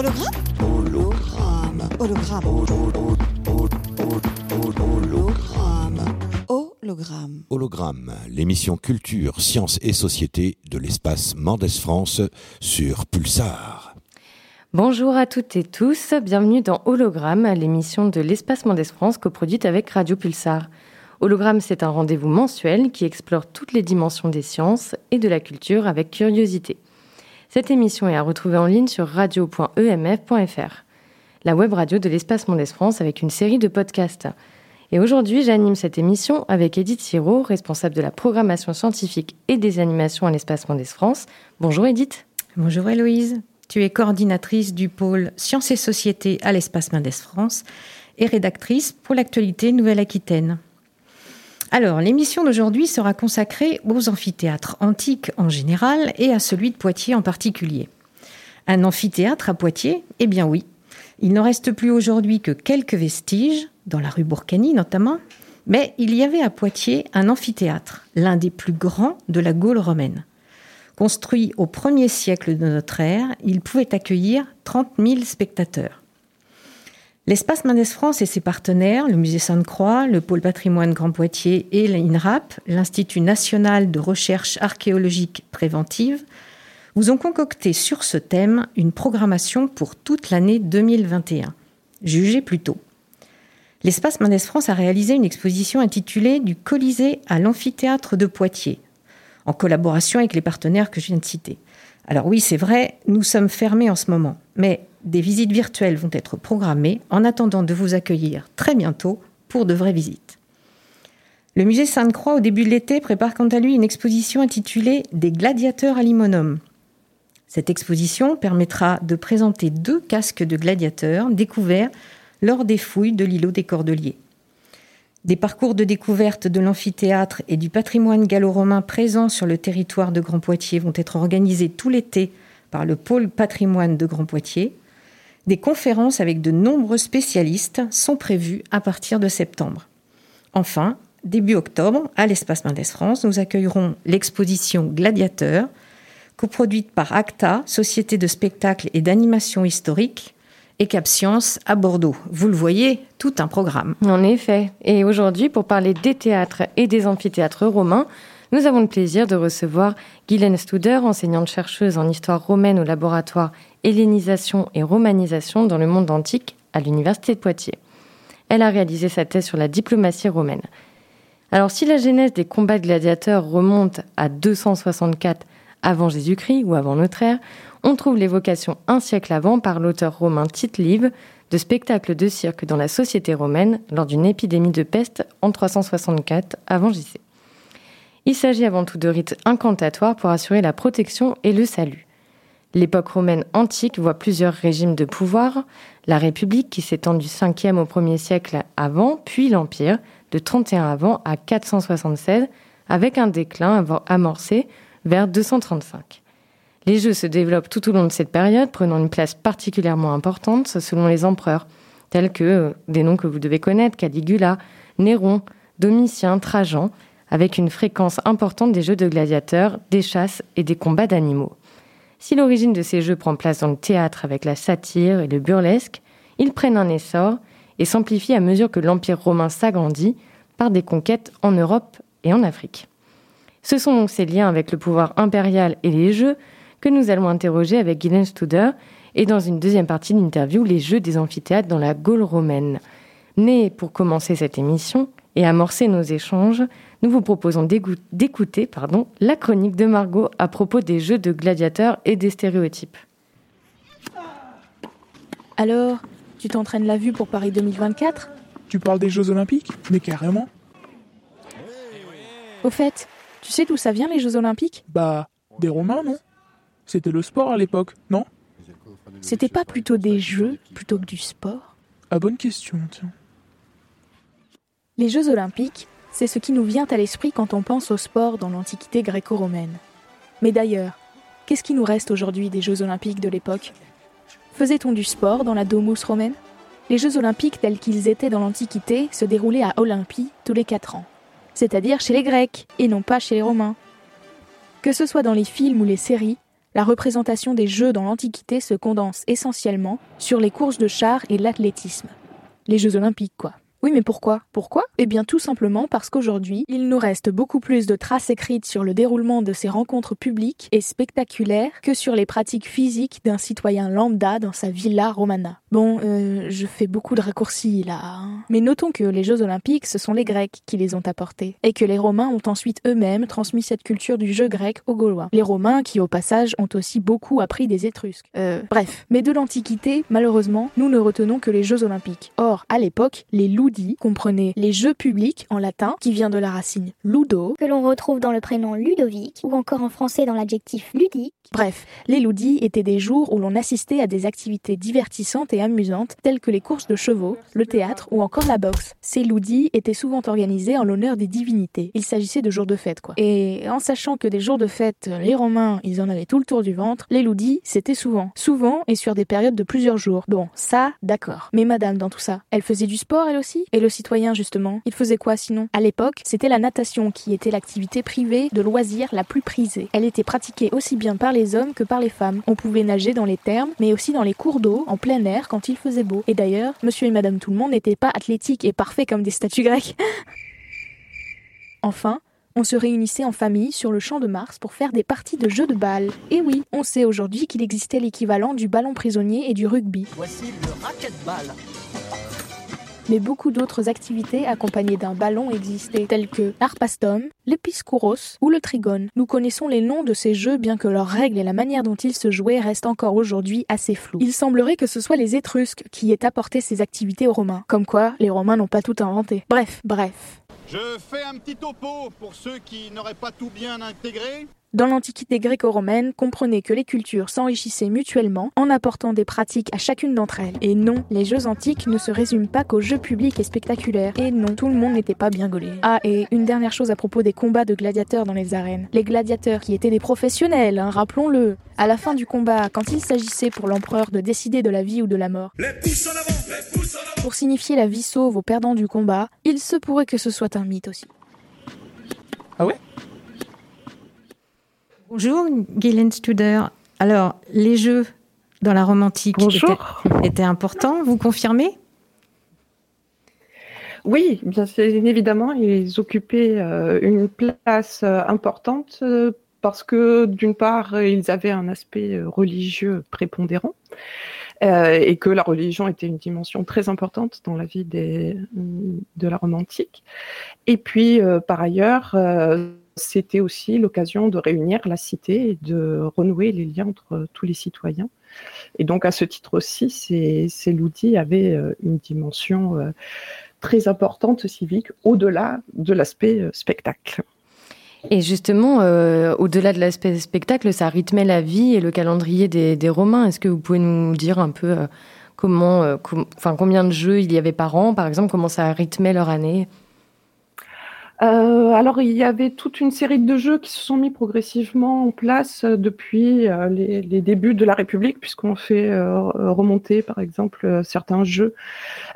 Hologramme Hologramme. Hologramme. Hologramme. Hologramme, l'émission Culture, Sciences et Société de l'espace Mendes France sur Pulsar. Bonjour à toutes et tous, bienvenue dans Hologramme, l'émission de l'espace Mendes France coproduite avec Radio Pulsar. Hologramme, c'est un rendez-vous mensuel qui explore toutes les dimensions des sciences et de la culture avec curiosité. Cette émission est à retrouver en ligne sur radio.emf.fr, la web radio de l'espace Mondes France avec une série de podcasts. Et aujourd'hui, j'anime cette émission avec Edith Siro, responsable de la programmation scientifique et des animations à l'espace Mondes France. Bonjour Edith. Bonjour Héloïse. Tu es coordinatrice du pôle Sciences et Société à l'espace Mendes France et rédactrice pour l'actualité Nouvelle-Aquitaine. Alors, l'émission d'aujourd'hui sera consacrée aux amphithéâtres antiques en général et à celui de Poitiers en particulier. Un amphithéâtre à Poitiers? Eh bien oui. Il n'en reste plus aujourd'hui que quelques vestiges, dans la rue Bourcani notamment, mais il y avait à Poitiers un amphithéâtre, l'un des plus grands de la Gaule romaine. Construit au 1er siècle de notre ère, il pouvait accueillir 30 000 spectateurs. L'espace Mendes France et ses partenaires, le Musée Sainte-Croix, le Pôle patrimoine Grand Poitiers et l'INRAP, l'Institut national de recherche archéologique préventive, vous ont concocté sur ce thème une programmation pour toute l'année 2021. Jugez plutôt. L'espace Mendes France a réalisé une exposition intitulée Du Colisée à l'amphithéâtre de Poitiers, en collaboration avec les partenaires que je viens de citer. Alors oui, c'est vrai, nous sommes fermés en ce moment, mais des visites virtuelles vont être programmées en attendant de vous accueillir très bientôt pour de vraies visites. Le musée Sainte-Croix, au début de l'été, prépare quant à lui une exposition intitulée Des gladiateurs à Limonum. Cette exposition permettra de présenter deux casques de gladiateurs découverts lors des fouilles de l'îlot des Cordeliers. Des parcours de découverte de l'amphithéâtre et du patrimoine gallo-romain présent sur le territoire de Grand Poitiers vont être organisés tout l'été par le pôle patrimoine de Grand Poitiers. Des conférences avec de nombreux spécialistes sont prévues à partir de septembre. Enfin, début octobre, à l'Espace Mendes France, nous accueillerons l'exposition Gladiateur, coproduite par ACTA, Société de spectacle et d'animation historique, et Cap Science à Bordeaux. Vous le voyez, tout un programme. En effet. Et aujourd'hui, pour parler des théâtres et des amphithéâtres romains, nous avons le plaisir de recevoir Guylaine Studer, enseignante-chercheuse en histoire romaine au laboratoire Hellénisation et Romanisation dans le monde antique à l'Université de Poitiers. Elle a réalisé sa thèse sur la diplomatie romaine. Alors si la genèse des combats de gladiateurs remonte à 264 avant Jésus-Christ ou avant notre ère, on trouve l'évocation un siècle avant par l'auteur romain Tite Live de spectacles de cirque dans la société romaine lors d'une épidémie de peste en 364 avant JC. Il s'agit avant tout de rites incantatoires pour assurer la protection et le salut. L'époque romaine antique voit plusieurs régimes de pouvoir, la République qui s'étend du 5e au 1er siècle avant, puis l'Empire de 31 avant à 476, avec un déclin amorcé vers 235. Les jeux se développent tout au long de cette période, prenant une place particulièrement importante selon les empereurs, tels que euh, des noms que vous devez connaître, Caligula, Néron, Domitien, Trajan, avec une fréquence importante des jeux de gladiateurs, des chasses et des combats d'animaux. Si l'origine de ces jeux prend place dans le théâtre avec la satire et le burlesque, ils prennent un essor et s'amplifient à mesure que l'Empire romain s'agrandit par des conquêtes en Europe et en Afrique. Ce sont donc ces liens avec le pouvoir impérial et les jeux que nous allons interroger avec Guylaine Studer et dans une deuxième partie d'interview les jeux des amphithéâtres dans la Gaule romaine. Mais pour commencer cette émission et amorcer nos échanges, nous vous proposons d'écouter pardon, la chronique de Margot à propos des jeux de gladiateurs et des stéréotypes. Alors, tu t'entraînes la vue pour Paris 2024 Tu parles des Jeux Olympiques? Mais carrément. Au fait, tu sais d'où ça vient les Jeux Olympiques? Bah, des Romains, non? C'était le sport à l'époque, non? C'était pas plutôt des jeux plutôt que du sport? Ah, bonne question, tiens. Les Jeux Olympiques, c'est ce qui nous vient à l'esprit quand on pense au sport dans l'Antiquité gréco-romaine. Mais d'ailleurs, qu'est-ce qui nous reste aujourd'hui des Jeux olympiques de l'époque? Faisait-on du sport dans la domus romaine? Les Jeux olympiques tels qu'ils étaient dans l'Antiquité se déroulaient à Olympie tous les quatre ans, c'est-à-dire chez les Grecs et non pas chez les Romains. Que ce soit dans les films ou les séries, la représentation des jeux dans l'Antiquité se condense essentiellement sur les courses de chars et l'athlétisme. Les Jeux olympiques, quoi. Oui, mais pourquoi? Pourquoi? Eh bien tout simplement parce qu'aujourd'hui, il nous reste beaucoup plus de traces écrites sur le déroulement de ces rencontres publiques et spectaculaires que sur les pratiques physiques d'un citoyen lambda dans sa villa romana. Bon, euh, je fais beaucoup de raccourcis là. Hein. Mais notons que les Jeux olympiques, ce sont les Grecs qui les ont apportés, et que les Romains ont ensuite eux-mêmes transmis cette culture du jeu grec aux Gaulois. Les Romains qui, au passage, ont aussi beaucoup appris des Étrusques. Euh, bref. Mais de l'Antiquité, malheureusement, nous ne retenons que les Jeux olympiques. Or, à l'époque, les loups comprenez les jeux publics en latin, qui vient de la racine ludo, que l'on retrouve dans le prénom Ludovic, ou encore en français dans l'adjectif ludique. Bref, les ludis étaient des jours où l'on assistait à des activités divertissantes et amusantes, telles que les courses de chevaux, le théâtre ou encore la boxe. Ces ludis étaient souvent organisés en l'honneur des divinités. Il s'agissait de jours de fête, quoi. Et en sachant que des jours de fête, les Romains, ils en avaient tout le tour du ventre, les ludis, c'était souvent. Souvent et sur des périodes de plusieurs jours. Bon, ça, d'accord. Mais madame, dans tout ça, elle faisait du sport, elle aussi? Et le citoyen, justement, il faisait quoi sinon? À l'époque, c'était la natation qui était l'activité privée de loisirs la plus prisée. Elle était pratiquée aussi bien par les hommes que par les femmes. On pouvait nager dans les thermes, mais aussi dans les cours d'eau, en plein air, quand il faisait beau. Et d'ailleurs, monsieur et madame tout le monde n'étaient pas athlétiques et parfaits comme des statues grecques. enfin, on se réunissait en famille sur le champ de Mars pour faire des parties de jeux de balle. Et oui, on sait aujourd'hui qu'il existait l'équivalent du ballon prisonnier et du rugby. Voici le racquetball mais beaucoup d'autres activités accompagnées d'un ballon existaient, telles que l'arpastum, l'épiscouros ou le trigone. Nous connaissons les noms de ces jeux bien que leurs règles et la manière dont ils se jouaient restent encore aujourd'hui assez floues. Il semblerait que ce soit les Étrusques qui aient apporté ces activités aux Romains. Comme quoi, les Romains n'ont pas tout inventé. Bref, bref. Je fais un petit topo pour ceux qui n'auraient pas tout bien intégré. Dans l'Antiquité gréco-romaine, comprenez que les cultures s'enrichissaient mutuellement en apportant des pratiques à chacune d'entre elles. Et non, les jeux antiques ne se résument pas qu'aux jeux publics et spectaculaires. Et non, tout le monde n'était pas bien gaulé. Ah, et une dernière chose à propos des combats de gladiateurs dans les arènes. Les gladiateurs qui étaient des professionnels, hein, rappelons-le. À la fin du combat, quand il s'agissait pour l'empereur de décider de la vie ou de la mort, pour signifier la vie sauve aux perdants du combat, il se pourrait que ce soit un mythe aussi. Ah ouais? Bonjour, Guylaine Studer. Alors, les jeux dans la Rome antique étaient, importants, vous confirmez? Oui, bien évidemment, ils occupaient euh, une place euh, importante euh, parce que d'une part, ils avaient un aspect religieux prépondérant. et que la religion était une dimension très importante dans la vie des, de la Rome antique. Et puis, par ailleurs, c'était aussi l'occasion de réunir la cité et de renouer les liens entre tous les citoyens. Et donc, à ce titre aussi, ces, ces avaient euh, une dimension euh, très importante civique, au-delà de l'aspect euh, spectacle. Et justement, au-delà de l'aspect spectacle, ça rythmait la vie et le calendrier des, Romains. Est-ce que vous pouvez nous dire un peu comment, combien de jeux il y avait par an, par exemple, comment ça rythmait leur année? Euh, alors, il y avait toute une série de jeux qui se sont mis progressivement en place euh, depuis euh, les, débuts de la République, puisqu'on fait remonter, par exemple, certains jeux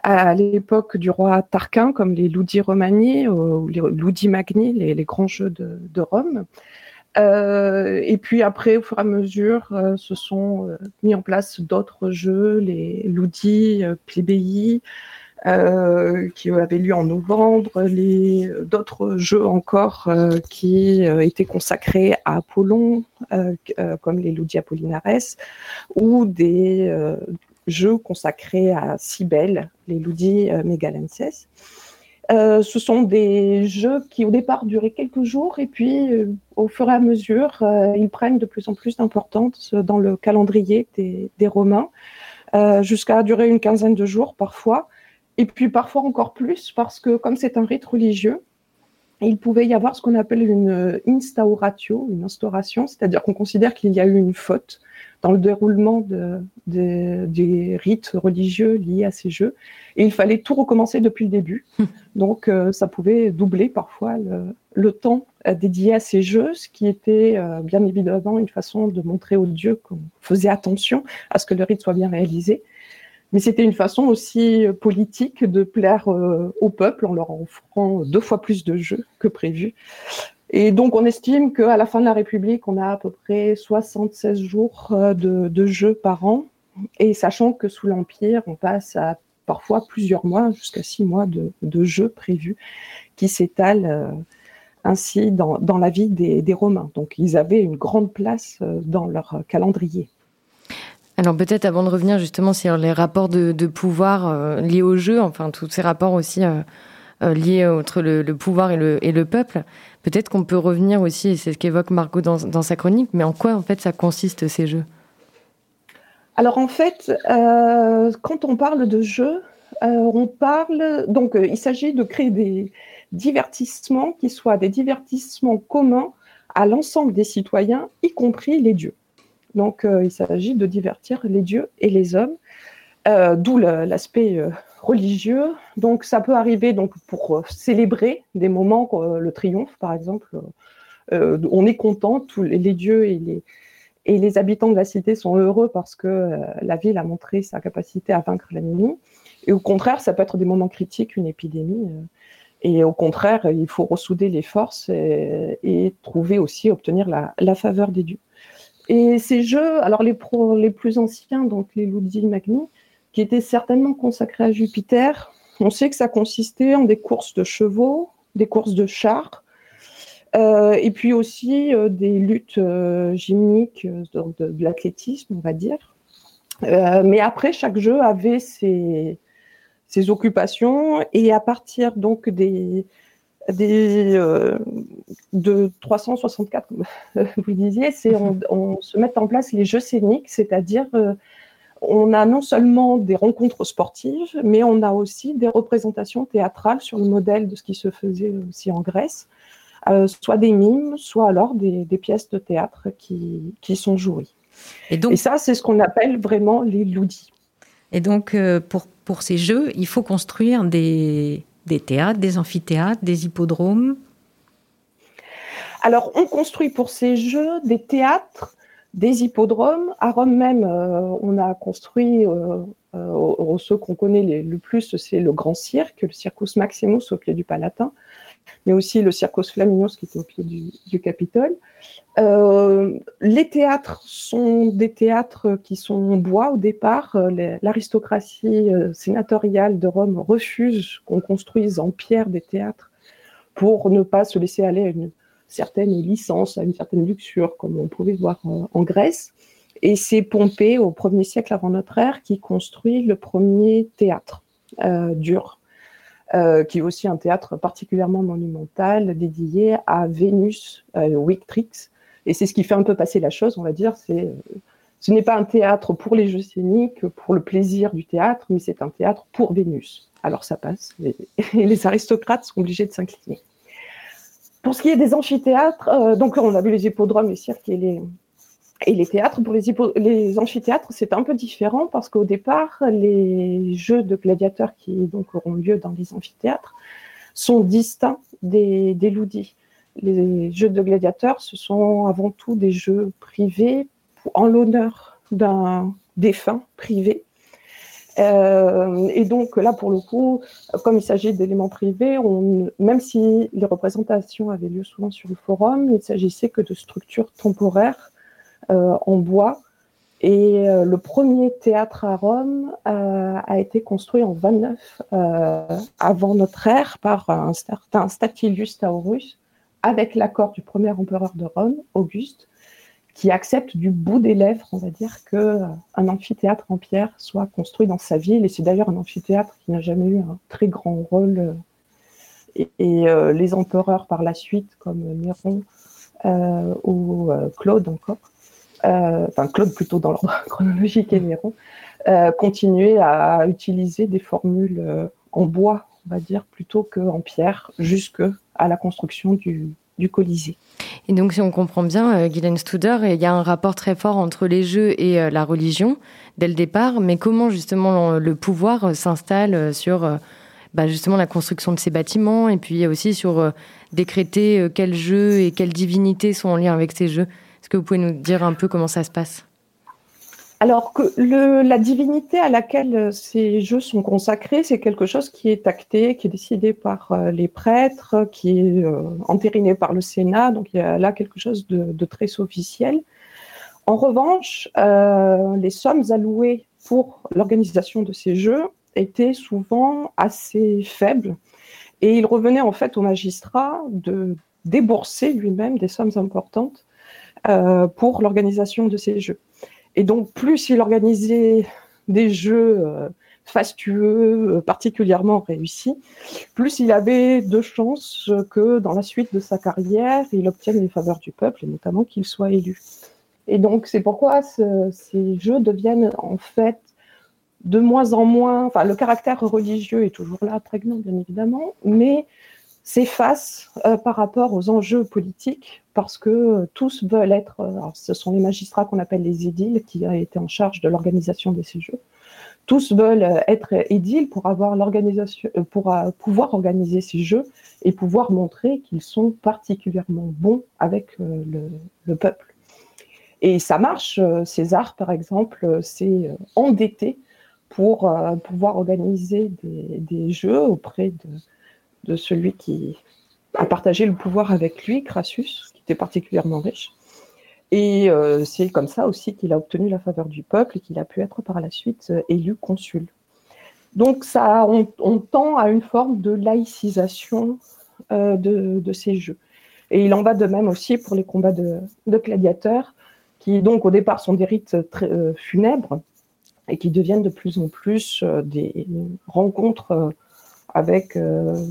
à, l'époque du roi Tarquin, comme les Ludi Romani ou les Ludi Magni, les, grands jeux de, Rome. et puis après, au fur et à mesure, se sont mis en place d'autres jeux, les Ludi Plébéi, euh, qui avaient lieu en novembre, les d'autres jeux encore euh, qui euh, étaient consacrés à Apollon, comme les Ludi Apollinares, ou des jeux consacrés à Cybèle, les Ludi Megalenses. ce sont des jeux qui au départ duraient quelques jours et puis au fur et à mesure, ils prennent de plus en plus d'importance dans le calendrier des Romains, jusqu'à durer une quinzaine de jours parfois. Et puis parfois encore plus, parce que comme c'est un rite religieux, il pouvait y avoir ce qu'on appelle une instauratio, une instauration, c'est-à-dire qu'on considère qu'il y a eu une faute dans le déroulement de, des rites religieux liés à ces jeux, et il fallait tout recommencer depuis le début. Donc euh, ça pouvait doubler parfois le, temps euh, dédié à ces jeux, ce qui était euh, bien évidemment une façon de montrer aux dieux qu'on faisait attention à ce que le rite soit bien réalisé mais c'était une façon aussi euh, politique de plaire euh, au peuple en leur offrant deux fois plus de jeux que prévu. Et donc, on estime qu'à la fin de la République, on a à peu près 76 jours de, jeux par an. Et sachant que sous l'Empire, on passe à parfois plusieurs mois, jusqu'à six mois de, jeux prévus qui s'étalent ainsi dans, la vie des, Romains. Donc ils avaient une grande place dans leur calendrier. Alors peut-être avant de revenir justement sur les rapports de, pouvoir euh, liés au jeu, enfin tous ces rapports aussi euh, euh, liés entre le, pouvoir et le, peuple, peut-être qu'on peut revenir aussi, c'est ce qu'évoque Margot dans, sa chronique, mais en quoi en fait ça consiste ces jeux? Alors en fait, quand on parle de euh, on parle donc il s'agit de créer des divertissements qui soient des divertissements communs à l'ensemble des citoyens, y compris les dieux. Donc, euh, il s'agit de divertir les dieux et les hommes, euh, d'où l'aspect euh, religieux. Donc, ça peut arriver donc pour célébrer des moments, le triomphe, par exemple. on est content, tous les, dieux et les, et les habitants de la cité sont heureux parce que la ville a montré sa capacité à vaincre l'ennemi. Et au contraire, ça peut être des moments critiques, une épidémie. Et au contraire, il faut ressouder les forces et, et trouver aussi, obtenir la, la, faveur des dieux. Et ces jeux, alors les, pro, les plus anciens, donc les Ludi Magni, qui étaient certainement consacrés à Jupiter, on sait que ça consistait en des courses de chevaux, des courses de chars, euh, et puis aussi euh, des luttes euh, gymniques, donc de, de l'athlétisme, on va dire. Euh, mais après, chaque jeu avait ses, ses, occupations, et à partir donc des, des, euh, de 364, vous disiez, c'est on, on, se met en place les jeux scéniques, c'est-à-dire euh, on a non seulement des rencontres sportives, mais on a aussi des représentations théâtrales sur le modèle de ce qui se faisait aussi en Grèce, euh, soit des mimes, soit alors des, des pièces de théâtre qui, qui, sont jouées. Et, donc, Et ça, c'est ce qu'on appelle vraiment les loudis. Et donc, pour, pour ces jeux, il faut construire des, des théâtres, des amphithéâtres, des hippodromes Alors, on construit pour ces jeux des théâtres, des hippodromes. À Rome même, euh, on a construit, euh, euh, ceux qu'on connaît le plus, c'est le Grand Cirque, le Circus Maximus au pied du Palatin, mais aussi le Circus Flaminius qui était au pied du, Capitole. Euh, les théâtres sont des théâtres qui sont en bois au départ. L'aristocratie euh, sénatoriale de Rome refuse qu'on construise en pierre des théâtres pour ne pas se laisser aller à une certaine licence, à une certaine luxure, comme on pouvait voir en, Grèce. Et c'est Pompée, au 1er siècle avant notre ère, qui construit le premier théâtre euh, dur, euh, qui est aussi un théâtre particulièrement monumental, dédié à Vénus euh, Victrix, et c'est ce qui fait un peu passer la chose, on va dire. C'est, ce n'est pas un théâtre pour les jeux scéniques, pour le plaisir du théâtre, mais c'est un théâtre pour Vénus. Alors ça passe, et, les aristocrates sont obligés de s'incliner. Pour ce qui est des amphithéâtres, euh, donc on a vu les hippodromes, les cirques et les, et les théâtres. Pour les, amphithéâtres, c'est un peu différent parce qu'au départ, les jeux de gladiateurs qui donc auront lieu dans les amphithéâtres sont distincts des, des les jeux de gladiateurs, ce sont avant tout des jeux privés en l'honneur d'un défunt privé. Euh, et donc là, pour le coup, comme il s'agit d'éléments privés, on, même si les représentations avaient lieu souvent sur le forum, il s'agissait que de structures temporaires en bois. Et euh, le premier théâtre à Rome euh, a été construit en 29 avant notre ère par un certain Statilius Taurus, avec l'accord du premier empereur de Rome, Auguste, qui accepte du bout des lèvres, on va dire, qu'un amphithéâtre en pierre soit construit dans sa ville. Et c'est d'ailleurs un amphithéâtre qui n'a jamais eu un très grand rôle. Et, euh, les empereurs par la suite, comme Néron euh, ou euh, Claude encore, enfin Claude plutôt dans l'ordre chronologique et Néron, continuaient à utiliser des formules en bois, on va dire, plutôt qu'en pierre, jusque à la construction du, Colisée. Et donc, si on comprend bien, euh, Guylaine Studer, il y a un rapport très fort entre les jeux et euh, la religion dès le départ, mais comment justement le pouvoir euh, s'installe sur euh, bah, justement la construction de ces bâtiments et puis aussi sur euh, décréter euh, quels jeux et quelles divinités sont en lien avec ces jeux? Est-ce que vous pouvez nous dire un peu comment ça se passe? Alors que la divinité à laquelle ces jeux sont consacrés, c'est quelque chose qui est acté, qui est décidé par euh, les prêtres, qui est euh, entériné par le Sénat, donc il y a là quelque chose de, très officiel. En revanche, euh, les sommes allouées pour l'organisation de ces jeux étaient souvent assez faibles. Et il revenait en fait au magistrat de débourser lui-même des sommes importantes euh, pour l'organisation de ces jeux. Et donc, plus il organisait des jeux euh, fastueux, euh, particulièrement réussis, plus il avait de chances que dans la suite de sa carrière, il obtienne les faveurs du peuple et notamment qu'il soit élu. Et donc, c'est pourquoi ce, ces jeux deviennent en fait de moins en moins, enfin, le caractère religieux est toujours là, prégnant, bien évidemment, mais s'efface euh, par rapport aux enjeux politiques parce que euh, tous veulent être, euh, ce sont les magistrats qu'on appelle les édiles qui ont été en charge de l'organisation de ces jeux. Tous veulent être édiles pour avoir l'organisation, pour pouvoir organiser ces jeux et pouvoir montrer qu'ils sont particulièrement bons avec le, le, peuple. Et ça marche. César, par exemple, s'est endetté pour pouvoir organiser des jeux auprès de, de celui qui a partagé le pouvoir avec lui, Crassus, qui était particulièrement riche. Et euh, c'est comme ça aussi qu'il a obtenu la faveur du peuple et qu'il a pu être par la suite euh, élu consul. Donc ça, on, tend à une forme de laïcisation euh, de, ces jeux. Et il en va de même aussi pour les combats de, de gladiateurs, qui donc au départ sont des rites très funèbres et qui deviennent de plus en plus des rencontres avec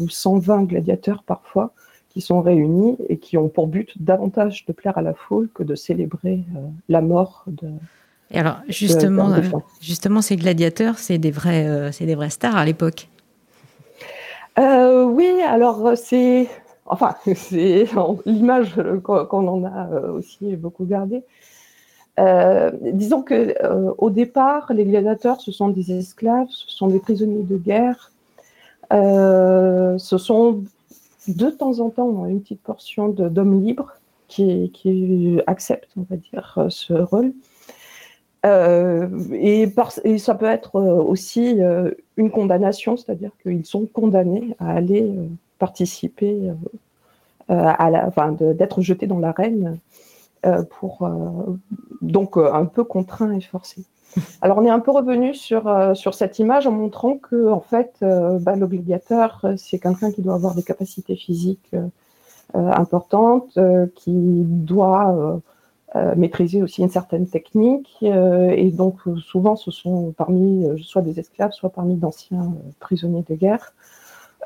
120 euh, gladiateurs parfois qui sont réunis et qui ont pour but davantage de plaire à la foule que de célébrer euh, la mort de. Et alors justement, euh, justement, ces gladiateurs, c'est des vrais, euh, c'est des vrais stars à l'époque. Euh, oui, alors c'est, enfin, c'est l'image qu'on en a aussi beaucoup gardée. Disons que au départ, les gladiateurs, ce sont des esclaves, ce sont des prisonniers de guerre ce sont de temps en temps une petite portion d'hommes libres qui, acceptent, on va dire, ce rôle. Euh, et, par, ça peut être aussi euh, une condamnation, c'est-à-dire qu'ils sont condamnés à aller euh, participer, euh, à la, enfin, d'être jetés dans l'arène pour donc un peu contraints et forcés. Alors, on est un peu revenu sur, euh, sur cette image en montrant que, en fait, euh, bah, l'obligateur, euh, c'est quelqu'un qui doit avoir des capacités physiques importantes, qui doit maîtriser aussi une certaine technique. et donc, souvent, ce sont parmi soit des esclaves, soit parmi d'anciens prisonniers de guerre,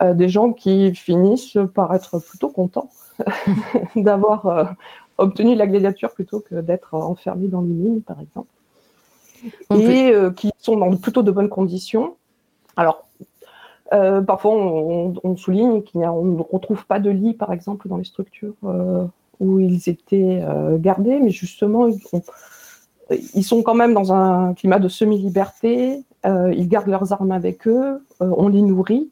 des gens qui finissent par être plutôt contents d'avoir obtenu la gladiature plutôt que d'être enfermés dans les mines, par exemple et euh, qui sont dans plutôt de bonnes conditions. Alors, euh, parfois, on, on souligne qu'on ne retrouve pas de lit, par exemple, dans les structures euh, où ils étaient euh, gardés, mais justement, ils, ont, ils, sont quand même dans un climat de semi-liberté, ils gardent leurs armes avec eux, on les nourrit,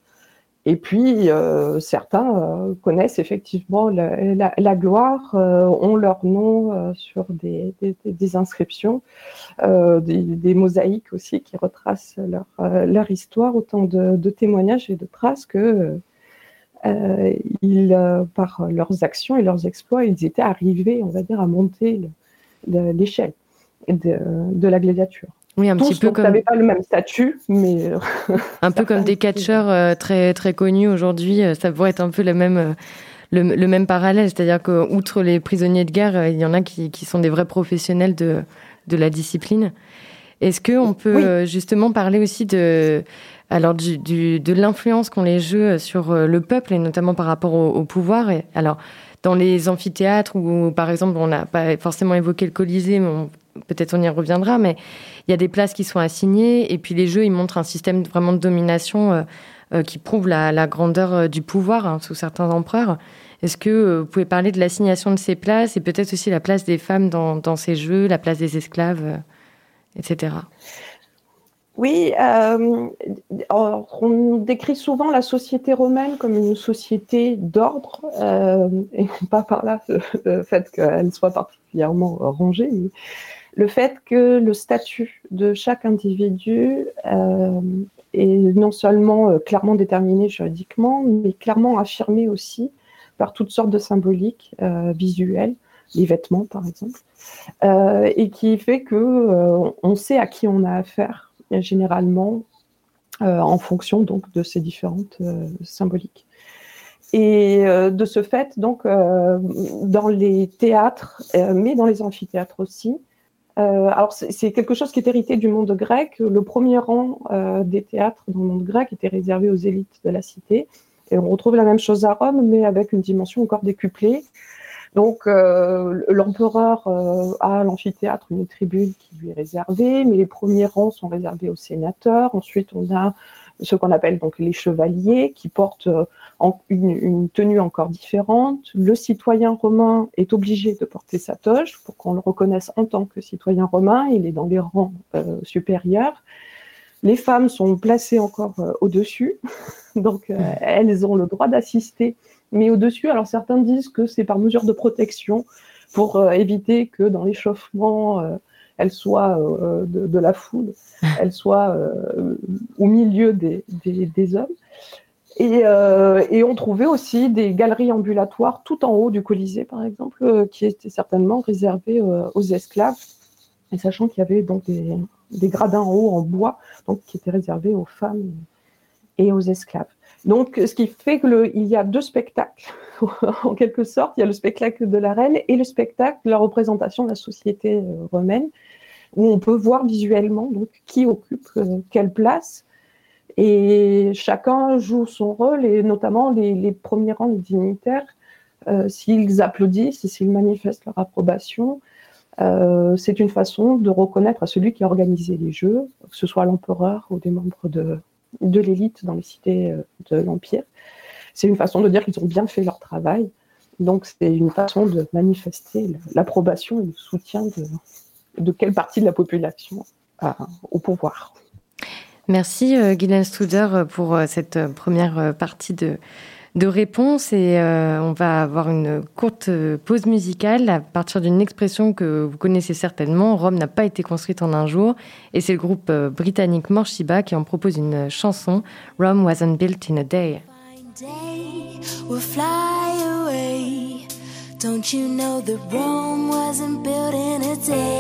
et puis, euh, certains euh, connaissent effectivement la, la, la gloire, euh, ont leur nom euh, sur des, des, des inscriptions, euh, des, des, mosaïques aussi qui retracent leur, euh, leur histoire, autant de, de, témoignages et de traces que ils, par leurs actions et leurs exploits, ils étaient arrivés, on va dire, à monter l'échelle de, de la gladiature. Oui, un Tous, petit peu donc, comme. n'avaient pas le même statut, mais. euh, Un peu comme des catcheurs euh, très, très connus aujourd'hui, euh, ça pourrait être un peu le même, le, le même parallèle. C'est-à-dire qu'outre les prisonniers de guerre, il y en a qui, qui sont des vrais professionnels de, de la discipline. Est-ce qu'on peut Oui. justement parler aussi de, alors du, du, de l'influence qu'ont les jeux sur le peuple et notamment par rapport au, au pouvoir et, Alors, dans les amphithéâtres où, par exemple, on n'a pas forcément évoqué le Colisée, mais on- peut-être on y reviendra, mais il y a des places qui sont assignées et puis les jeux, ils montrent un système vraiment de domination euh, euh, qui prouve la, grandeur euh, du pouvoir hein, sous certains empereurs. Est-ce que vous pouvez parler de l'assignation de ces places et peut-être aussi la place des femmes dans, ces jeux, la place des esclaves, etc. Oui, on décrit souvent la société romaine comme une société d'ordre, et pas par là le, fait qu'elle soit particulièrement rangée. Le fait que le statut de chaque individu euh, est non seulement euh, clairement déterminé juridiquement, mais clairement affirmé aussi par toutes sortes de symboliques euh, visuelles, les vêtements par exemple, et qui fait que on sait à qui on a affaire généralement en fonction donc de ces différentes symboliques. Et de ce fait, donc, dans les théâtres, mais dans les amphithéâtres aussi, euh, alors c'est quelque chose qui est hérité du monde grec. Le premier rang euh, des théâtres dans le monde grec était réservé aux élites de la cité. Et on retrouve la même chose à Rome, mais avec une dimension encore décuplée. Donc euh, l'empereur a l'amphithéâtre, une tribune qui lui est réservée, mais les premiers rangs sont réservés aux sénateurs. Ensuite, on a ce qu'on appelle donc les chevaliers, qui portent euh, une, tenue encore différente. Le citoyen romain est obligé de porter sa toge pour qu'on le reconnaisse en tant que citoyen romain. Il est dans les rangs euh, supérieurs. Les femmes sont placées encore euh, au-dessus, donc elles ont le droit d'assister, mais au-dessus. Alors certains disent que c'est par mesure de protection pour éviter que dans l'échauffement elle soit euh, de, la foule, elle soit euh, au milieu des, hommes. Euh, et, on trouvait aussi des galeries ambulatoires tout en haut du Colisée, par exemple, qui étaient certainement réservées aux esclaves, et sachant qu'il y avait donc des, gradins en haut en bois, donc qui étaient réservés aux femmes et aux esclaves. Donc, ce qui fait qu'il y a deux spectacles, en quelque sorte. Il y a le spectacle de la reine et le spectacle de la représentation de la société romaine, où on peut voir visuellement donc, qui occupe euh, quelle place. Et chacun joue son rôle, et notamment les, premiers rangs de dignitaires, euh, s'ils applaudissent et s'ils manifestent leur approbation, euh, c'est une façon de reconnaître à celui qui a organisé les jeux, que ce soit l'empereur ou des membres de, de l'élite dans les cités de l'Empire. C'est une façon de dire qu'ils ont bien fait leur travail. Donc c'est une façon de manifester l'approbation et le soutien de, quelle partie de la population au pouvoir. Merci euh, Guylaine Studer pour euh, cette euh, première partie de, de réponse et on va avoir une courte pause musicale à partir d'une expression que vous connaissez certainement. Rome n'a pas été construite en un jour et c'est le groupe britannique Morshiba qui en propose une chanson Rome wasn't built in a day. Don't you know that Rome wasn't built in a day?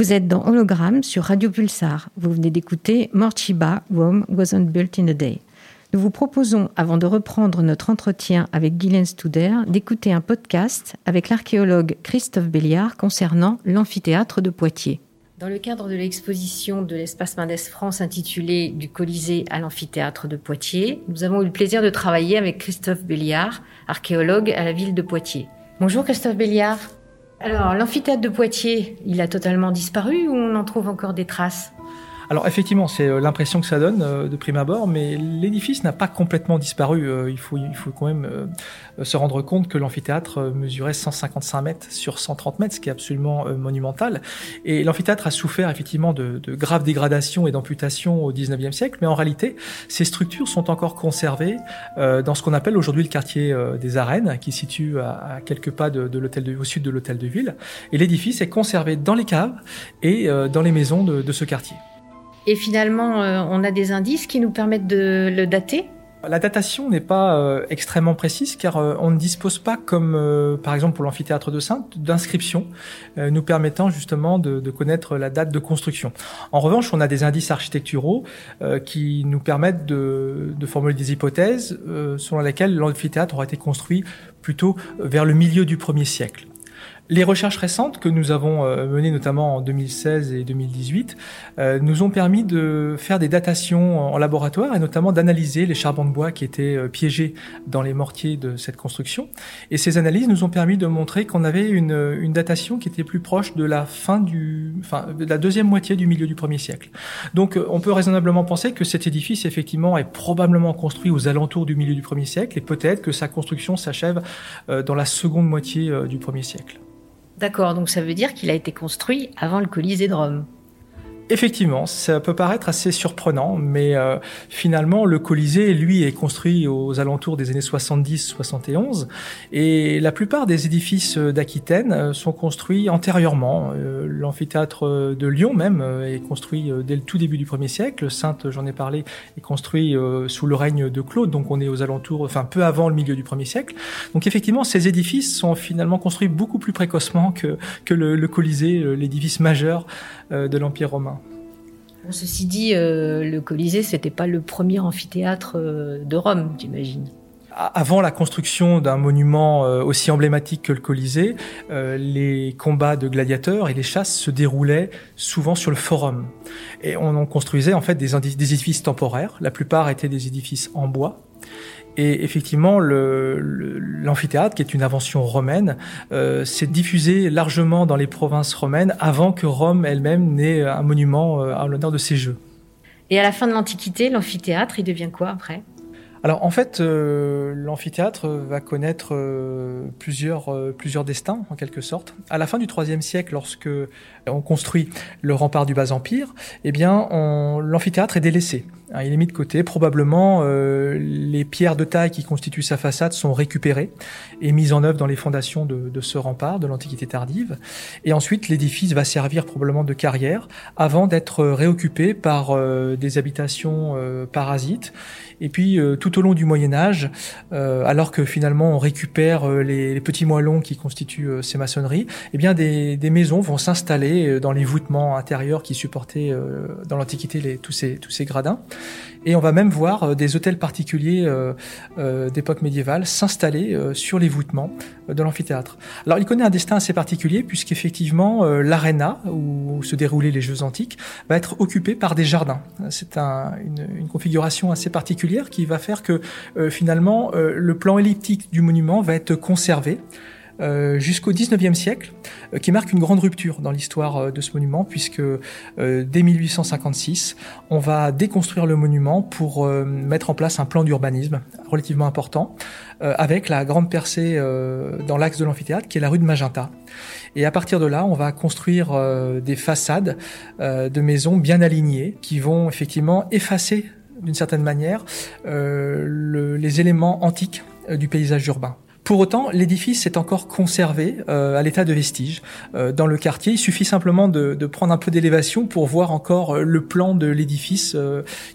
Vous êtes dans Hologramme sur Radio Pulsar. Vous venez d'écouter Morchiba, Rome wasn't built in a day. Nous vous proposons, avant de reprendre notre entretien avec Guylaine Studer, d'écouter un podcast avec l'archéologue Christophe Béliard concernant l'amphithéâtre de Poitiers. Dans le cadre de l'exposition de l'espace Mendes France intitulée Du Colisée à l'amphithéâtre de Poitiers, nous avons eu le plaisir de travailler avec Christophe Béliard, archéologue à la ville de Poitiers. Bonjour Christophe Béliard. Alors, l'amphithéâtre de Poitiers, il a totalement disparu ou on en trouve encore des traces? Alors effectivement, c'est euh, l'impression que ça donne euh, de prime abord, mais l'édifice n'a pas complètement disparu. Euh, il faut, il faut quand même se rendre compte que l'amphithéâtre mesurait 155 mètres sur 130 mètres, ce qui est absolument monumental. Et l'amphithéâtre a souffert effectivement de, de graves dégradations et d'amputations au 19e siècle, mais en réalité, ces structures sont encore conservées dans ce qu'on appelle aujourd'hui le quartier des Arènes, qui se situe à, quelques pas de, de l'hôtel de, au sud de l'hôtel de ville. Et l'édifice est conservé dans les caves et dans les maisons de, de ce quartier. Et finalement, euh, on a des indices qui nous permettent de le dater la datation n'est pas euh, extrêmement précise car euh, on ne dispose pas, comme par exemple pour l'amphithéâtre de Sainte, d'inscriptions nous permettant justement de, connaître la date de construction. En revanche, on a des indices architecturaux qui nous permettent de, de formuler des hypothèses selon lesquelles l'amphithéâtre aura été construit plutôt vers le milieu du premier siècle. Les recherches récentes que nous avons euh, menées notamment en 2016 et 2018 euh, nous ont permis de faire des datations en laboratoire et notamment d'analyser les charbons de bois qui étaient euh, piégés dans les mortiers de cette construction. Et ces analyses nous ont permis de montrer qu'on avait une, une, datation qui était plus proche de la fin du, enfin, de la deuxième moitié du milieu du premier siècle. Donc on peut raisonnablement penser que cet édifice effectivement est probablement construit aux alentours du milieu du premier siècle et peut-être que sa construction s'achève dans la seconde moitié du premier siècle. D'accord, donc ça veut dire qu'il a été construit avant le Colisée de Rome. Effectivement, ça peut paraître assez surprenant, mais euh, finalement, le Colisée, lui, est construit aux alentours des années 70-71, et la plupart des édifices d'Aquitaine euh, sont construits antérieurement. Euh, l'amphithéâtre de Lyon même est construit dès le tout début du 1er siècle. Sainte, j'en ai parlé, est construit sous le règne de Claude, donc on est aux alentours, enfin peu avant le milieu du 1er siècle. Donc effectivement, ces édifices sont finalement construits beaucoup plus précocement que, le Colisée, l'édifice majeur de l'Empire romain. Ceci dit, euh, le Colisée, c'était pas le premier amphithéâtre euh, de Rome, j'imagine. Avant la construction d'un monument euh, aussi emblématique que le Colisée, les combats de gladiateurs et les chasses se déroulaient souvent sur le forum. Et on en construisait en fait des édifices temporaires. La plupart étaient des édifices en bois. Et effectivement, l'amphithéâtre, qui est une invention romaine, euh, s'est diffusé largement dans les provinces romaines avant que Rome elle-même n'ait un monument euh, à l'honneur de ses jeux. Et à la fin de l'Antiquité, l'amphithéâtre, il devient quoi après? Alors en fait, euh, l'amphithéâtre va connaître euh, plusieurs, euh, plusieurs destins en quelque sorte. À la fin du IIIe siècle, lorsque on construit le rempart du Bas-Empire, eh bien l'amphithéâtre est délaissé. Hein, il est mis de côté. Probablement, les pierres de taille qui constituent sa façade sont récupérées et mises en œuvre dans les fondations de, de ce rempart de l'Antiquité tardive. Et ensuite, l'édifice va servir probablement de carrière avant d'être réoccupé par des habitations parasites et puis euh, tout au long du Moyen Âge, euh, alors que finalement on récupère euh, les, les, petits moellons qui constituent ces maçonneries, eh bien des, des maisons vont s'installer dans les voûtements intérieurs qui supportaient dans l'Antiquité tous ces, tous ces gradins. Et on va même voir des hôtels particuliers d'époque médiévale s'installer sur les voûtements de l'amphithéâtre. Alors il connaît un destin assez particulier puisqu'effectivement l'aréna où se déroulaient les Jeux antiques va être occupée par des jardins. C'est un, une, une configuration assez particulière qui va faire que euh, finalement euh, le plan elliptique du monument va être conservé. Euh, jusqu'au 19e siècle, qui marque une grande rupture dans l'histoire de ce monument, puisque dès 1856, on va déconstruire le monument pour mettre en place un plan d'urbanisme relativement important, avec la grande percée dans l'axe de l'amphithéâtre, qui est la rue de Magenta. Et à partir de là, on va construire des façades de maisons bien alignées, qui vont effectivement effacer d'une certaine manière euh, le, les éléments antiques euh, du paysage urbain. Pour autant, l'édifice est encore conservé euh, à l'état de vestige dans le quartier. Il suffit simplement de, prendre un peu d'élévation pour voir encore le plan de l'édifice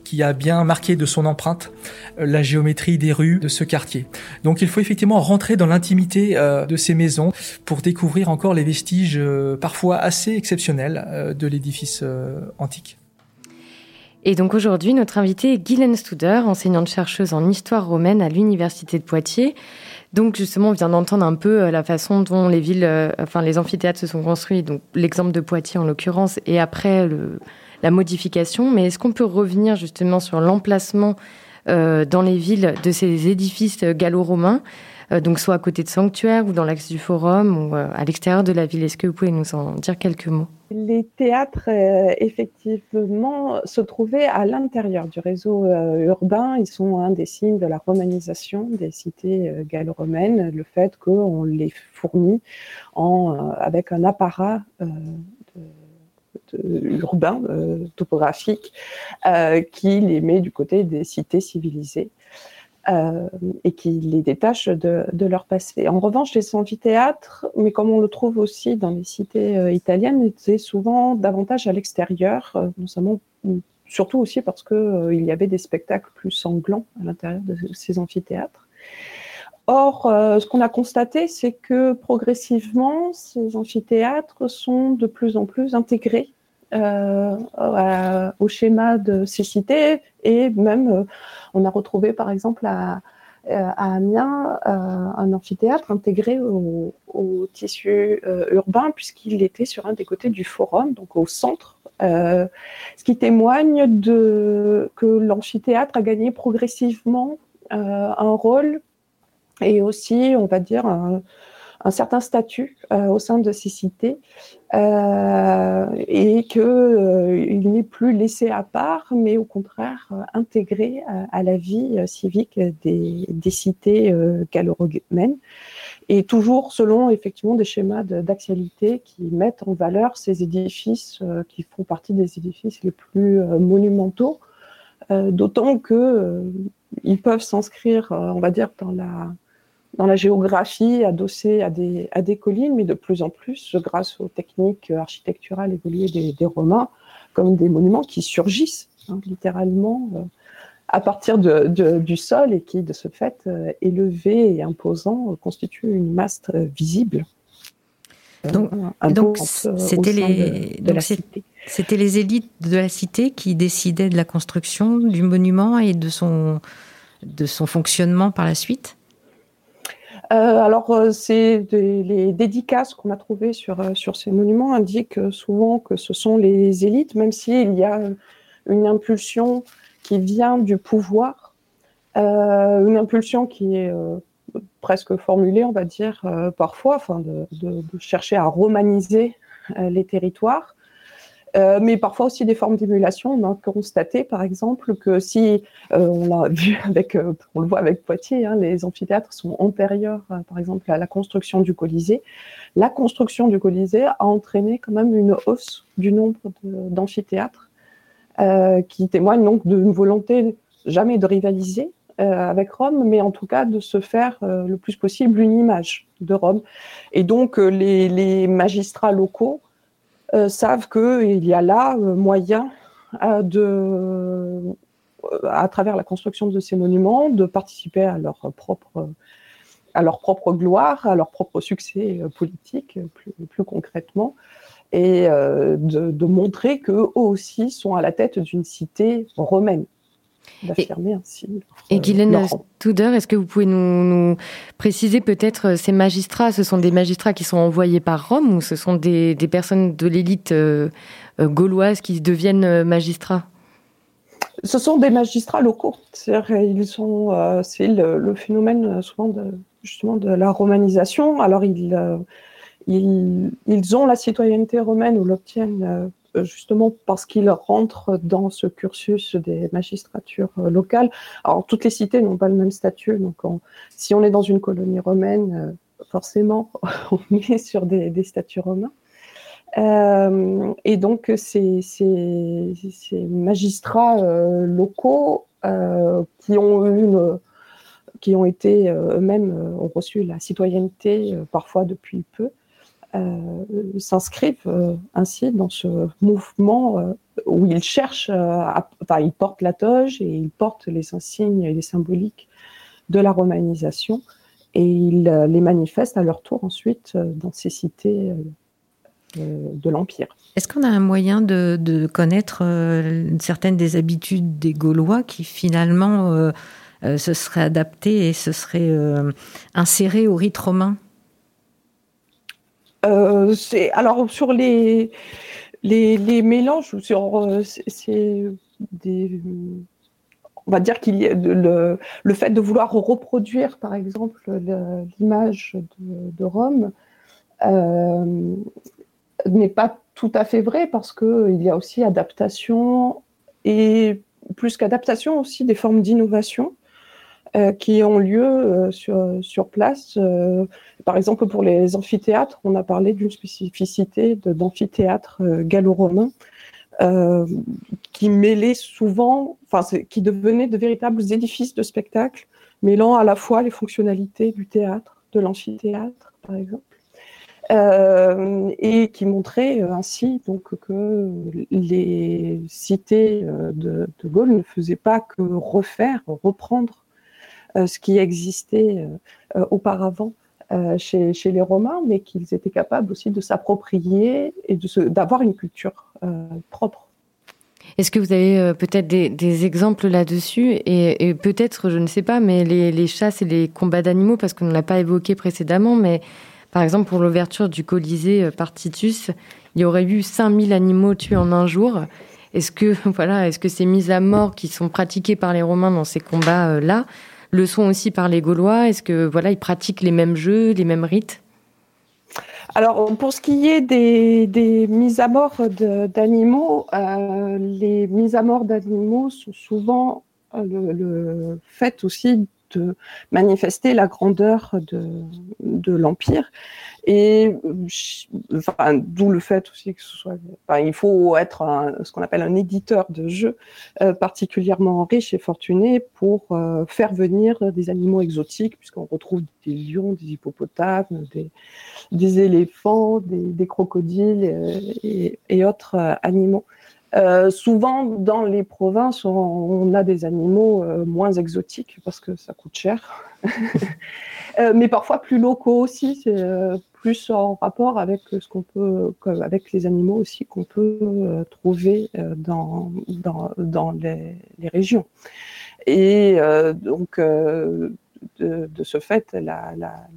qui a bien marqué de son empreinte la géométrie des rues de ce quartier. Donc il faut effectivement rentrer dans l'intimité de ces maisons pour découvrir encore les vestiges parfois assez exceptionnels de l'édifice antique. Et donc aujourd'hui, notre invitée est Guylaine Studer, enseignante chercheuse en histoire romaine à l'Université de Poitiers. Donc justement, on vient d'entendre un peu euh, la façon dont les villes, euh, enfin les amphithéâtres se sont construits, donc l'exemple de Poitiers en l'occurrence, et après la modification. Mais est-ce qu'on peut revenir justement sur l'emplacement euh, dans les villes de ces édifices gallo-romains donc soit à côté de sanctuaires ou dans l'axe du forum ou à l'extérieur de la ville? Est-ce que vous pouvez nous en dire quelques mots? Les théâtres, euh, effectivement, se trouvaient à l'intérieur du réseau euh, urbain. Ils sont un des signes de la romanisation des cités euh, gallo-romaines, le fait qu'on les fournit avec un apparat urbain, topographique, qui les met du côté des cités civilisées euh, et qui les détache de, de, leur passé. En revanche, les amphithéâtres, mais comme on le trouve aussi dans les cités euh, italiennes, c'est souvent davantage à l'extérieur, euh, notamment surtout aussi parce que il y avait des spectacles plus sanglants à l'intérieur de ces amphithéâtres. Or, ce qu'on a constaté, c'est que progressivement, ces amphithéâtres sont de plus en plus intégrés euh, au schéma de ces cités. Et même euh, on a retrouvé par exemple à, à Amiens euh, un amphithéâtre intégré au, tissu euh, urbain puisqu'il était sur un des côtés du forum, donc au centre, euh, ce qui témoigne de que l'amphithéâtre a gagné progressivement un rôle et aussi, on va dire, un, un certain statut euh, au sein de ces cités euh, et qu'il euh, n'est plus laissé à part, mais au contraire intégré à, la vie civique des, des cités gallo-romaines. Et toujours selon effectivement des schémas d'axialité qui mettent en valeur ces édifices qui font partie des édifices les plus monumentaux, d'autant que ils peuvent s'inscrire, on va dire, dans la dans la géographie adossée à des, à des collines, mais de plus en plus, grâce aux techniques architecturales évoluées des, des Romains, comme des monuments qui surgissent hein, littéralement euh, à partir de, de, du sol et qui, de ce fait, euh, élevés et imposants, euh, constituent une masse visible. Donc, donc c'était les, de, de c'était les élites de la cité qui décidaient de la construction du monument et de son, de son fonctionnement par la suite? euh, alors, euh, c'est les dédicaces qu'on a trouvées sur, euh, sur ces monuments indiquent souvent que ce sont les élites, même s'il y a une impulsion qui vient du pouvoir, euh, une impulsion qui est euh, presque formulée, on va dire, euh, parfois, de, chercher à romaniser les territoires. Euh, mais parfois aussi des formes d'émulation. On a constaté, par exemple, que si euh, on l'a vu avec, euh, on le voit avec Poitiers, hein, les amphithéâtres sont antérieurs, par exemple, à la construction du Colisée. La construction du Colisée a entraîné quand même une hausse du nombre d'amphithéâtres, qui témoigne donc d'une volonté jamais de rivaliser avec Rome, mais en tout cas de se faire le plus possible une image de Rome. Et donc les, magistrats locaux savent qu'il y a là euh, moyen euh, de, à travers la construction de ces monuments, de participer à leur propre, à leur propre gloire, à leur propre succès politique, plus, plus concrètement, et de, de montrer qu'eux aussi sont à la tête d'une cité romaine d'affirmer ainsi. Et Guylaine Tudor, est-ce que vous pouvez nous, nous préciser peut-être euh, ces magistrats Ce sont des magistrats qui sont envoyés par Rome ou ce sont des, des personnes de l'élite euh, euh gauloise qui deviennent magistrats? Ce sont des magistrats locaux. Ils sont, euh, c'est le, le, phénomène souvent de, justement de la romanisation. Alors ils, ils, ils ont la citoyenneté romaine ou l'obtiennent justement parce qu'ils rentrent dans ce cursus des magistratures euh, locales. Alors, toutes les cités n'ont pas le même statut, donc on, si on est dans une colonie romaine, euh, forcément, on est sur des, des statuts romains. Euh, et donc, ces, ces, magistrats euh, locaux euh, qui ont eu qui ont été eux-mêmes ont reçu la citoyenneté parfois depuis peu, s'inscrivent ainsi dans ce mouvement où ils cherchent, enfin, ils portent la toge et ils portent les insignes et les symboliques de la romanisation et ils les manifestent à leur tour ensuite dans ces cités de l'Empire. Est-ce qu'on a un moyen de, connaître euh, certaines des habitudes des Gaulois qui finalement euh, euh, se seraient adaptées et se seraient insérées au rite romain? Alors sur les, les, mélanges, sur, c'est des on va dire qu'il y a le, le, fait de vouloir reproduire, par exemple, l'image de, de, Rome n'est pas tout à fait vrai parce qu'il y a aussi adaptation et plus qu'adaptation aussi des formes d'innovation euh, qui ont lieu euh, sur, place. Euh, par exemple, pour les amphithéâtres, on a parlé d'une spécificité d'amphithéâtre gallo-romain qui mêlait souvent, enfin, qui devenaient de véritables édifices de spectacle, mêlant à la fois les fonctionnalités du théâtre, de l'amphithéâtre, par exemple et qui montrait ainsi donc que les cités de, Gaulle ne faisaient pas que refaire, reprendre ce qui existait auparavant chez, les Romains, mais qu'ils étaient capables aussi de s'approprier et d'avoir une culture propre. Est-ce que vous avez peut-être des, exemples là-dessus et, peut-être, je ne sais pas, mais les, chasses et les combats d'animaux, parce qu'on ne l'a pas évoqué précédemment, mais par exemple, pour l'ouverture du Colisée euh, par Titus, il y aurait eu 5000 animaux tués en un jour. Est-ce que, voilà, est-ce que ces mises à mort qui sont pratiquées par les Romains dans ces combats-là euh, le sont aussi par les Gaulois. Est-ce que, voilà, ils pratiquent les mêmes jeux, les mêmes rites? Alors, pour ce qui est des, mises à mort d'animaux, euh, les mises à mort d'animaux sont souvent le, le, fait aussi de manifester la grandeur de, l'empire. Et enfin, d'où le fait aussi que ce soit, il faut être ce qu'on appelle un éditeur de jeux euh, particulièrement riche et fortuné pour euh, faire venir des animaux exotiques, puisqu'on retrouve des lions, des hippopotames, des, éléphants, des, crocodiles euh, et, autres animaux. Euh, souvent, dans les provinces, on, a des animaux euh, moins exotiques parce que ça coûte cher, euh, mais parfois plus locaux aussi, c'est plus en rapport avec ce qu'on peut, avec les animaux aussi qu'on peut trouver dans, dans, dans les, régions. Et donc, de, de, ce fait, la, la,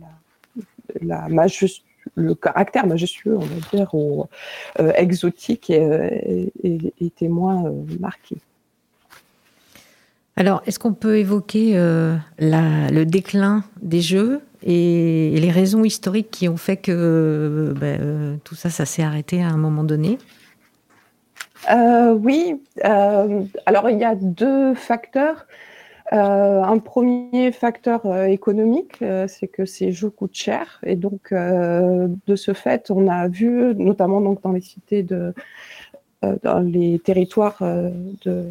la, la le caractère majestueux, on va dire, euh, exotique et, était moins euh, marqué. Alors, est-ce qu'on peut évoquer euh, le déclin des jeux et, les raisons historiques qui ont fait que ben, tout ça, ça s'est arrêté à un moment donné? Oui. alors, il y a deux facteurs. Euh, un premier facteur euh, économique, euh, c'est que ces jeux coûtent cher et donc de ce fait, on a vu, notamment donc dans les cités de, dans les territoires de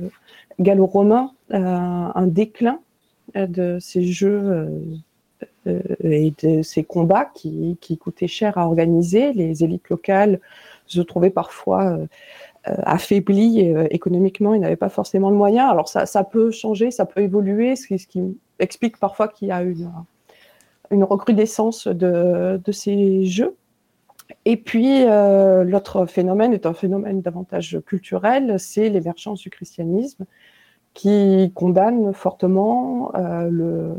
gallo-romains, un déclin de ces jeux et de ces combats qui, qui, coûtaient cher à organiser. Les élites locales se trouvaient parfois affaibli euh, économiquement, ils n'avaient pas forcément le moyen. Alors ça, ça peut changer, ça peut évoluer, ce qui, explique parfois qu'il y a une, une recrudescence de, ces jeux. Et puis, euh, l'autre phénomène est un phénomène davantage culturel, c'est l'émergence du christianisme qui condamne fortement euh,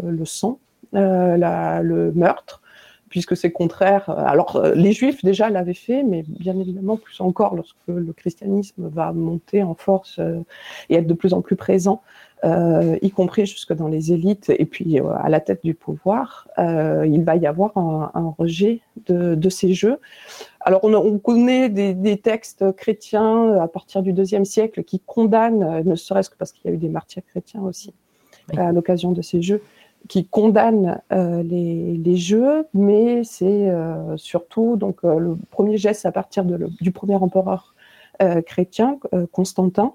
le, sang, euh, le meurtre, puisque c'est contraire. Alors, euh, les Juifs déjà l'avaient fait, mais bien évidemment plus encore lorsque le christianisme va monter en force euh, et être de plus en plus présent, euh, y compris jusque dans les élites et puis à la tête du pouvoir, il va y avoir un, rejet de, ces jeux. Alors, on, connaît des, textes chrétiens à partir du deuxième siècle qui condamnent, ne serait-ce que parce qu'il y a eu des martyrs chrétiens aussi à l'occasion de ces jeux, qui condamne euh, les, jeux, mais c'est euh, surtout donc euh, le premier geste à partir du premier empereur chrétien, Constantin,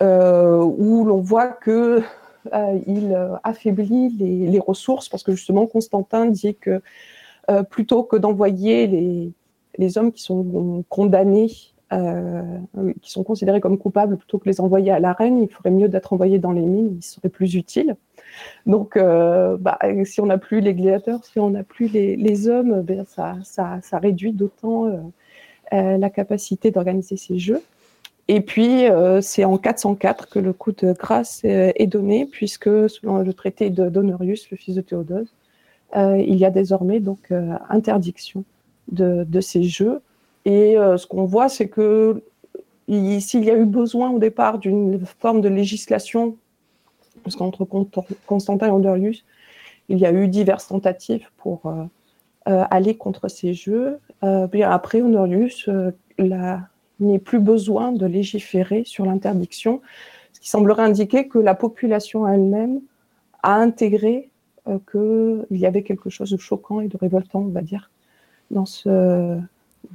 où l'on voit que il affaiblit les, ressources parce que justement Constantin dit que plutôt que d'envoyer les, les, hommes qui sont condamnés, qui sont considérés comme coupables, plutôt que les envoyer à la reine, il ferait mieux d'être envoyés dans les mines, ils seraient plus utiles. Donc, bah, si on n'a plus les gladiateurs, si on n'a plus les, hommes, ben, ça, ça, réduit d'autant la capacité d'organiser ces jeux. Et puis, euh, c'est en 404 que le coup de grâce euh, est donné, puisque selon le traité d'Honorius, le fils de Théodose, euh, il y a désormais donc interdiction de, ces jeux. Et ce qu'on voit, c'est que s'il y a eu besoin au départ d'une forme de législation, parce qu'entre Constantin et Honorius, il y a eu diverses tentatives pour aller contre ces jeux. après Honorius, la n'est plus besoin de légiférer sur l'interdiction, ce qui semblerait indiquer que la population elle-même a intégré euh, qu'il y avait quelque chose de choquant et de révoltant, on va dire, dans, ce,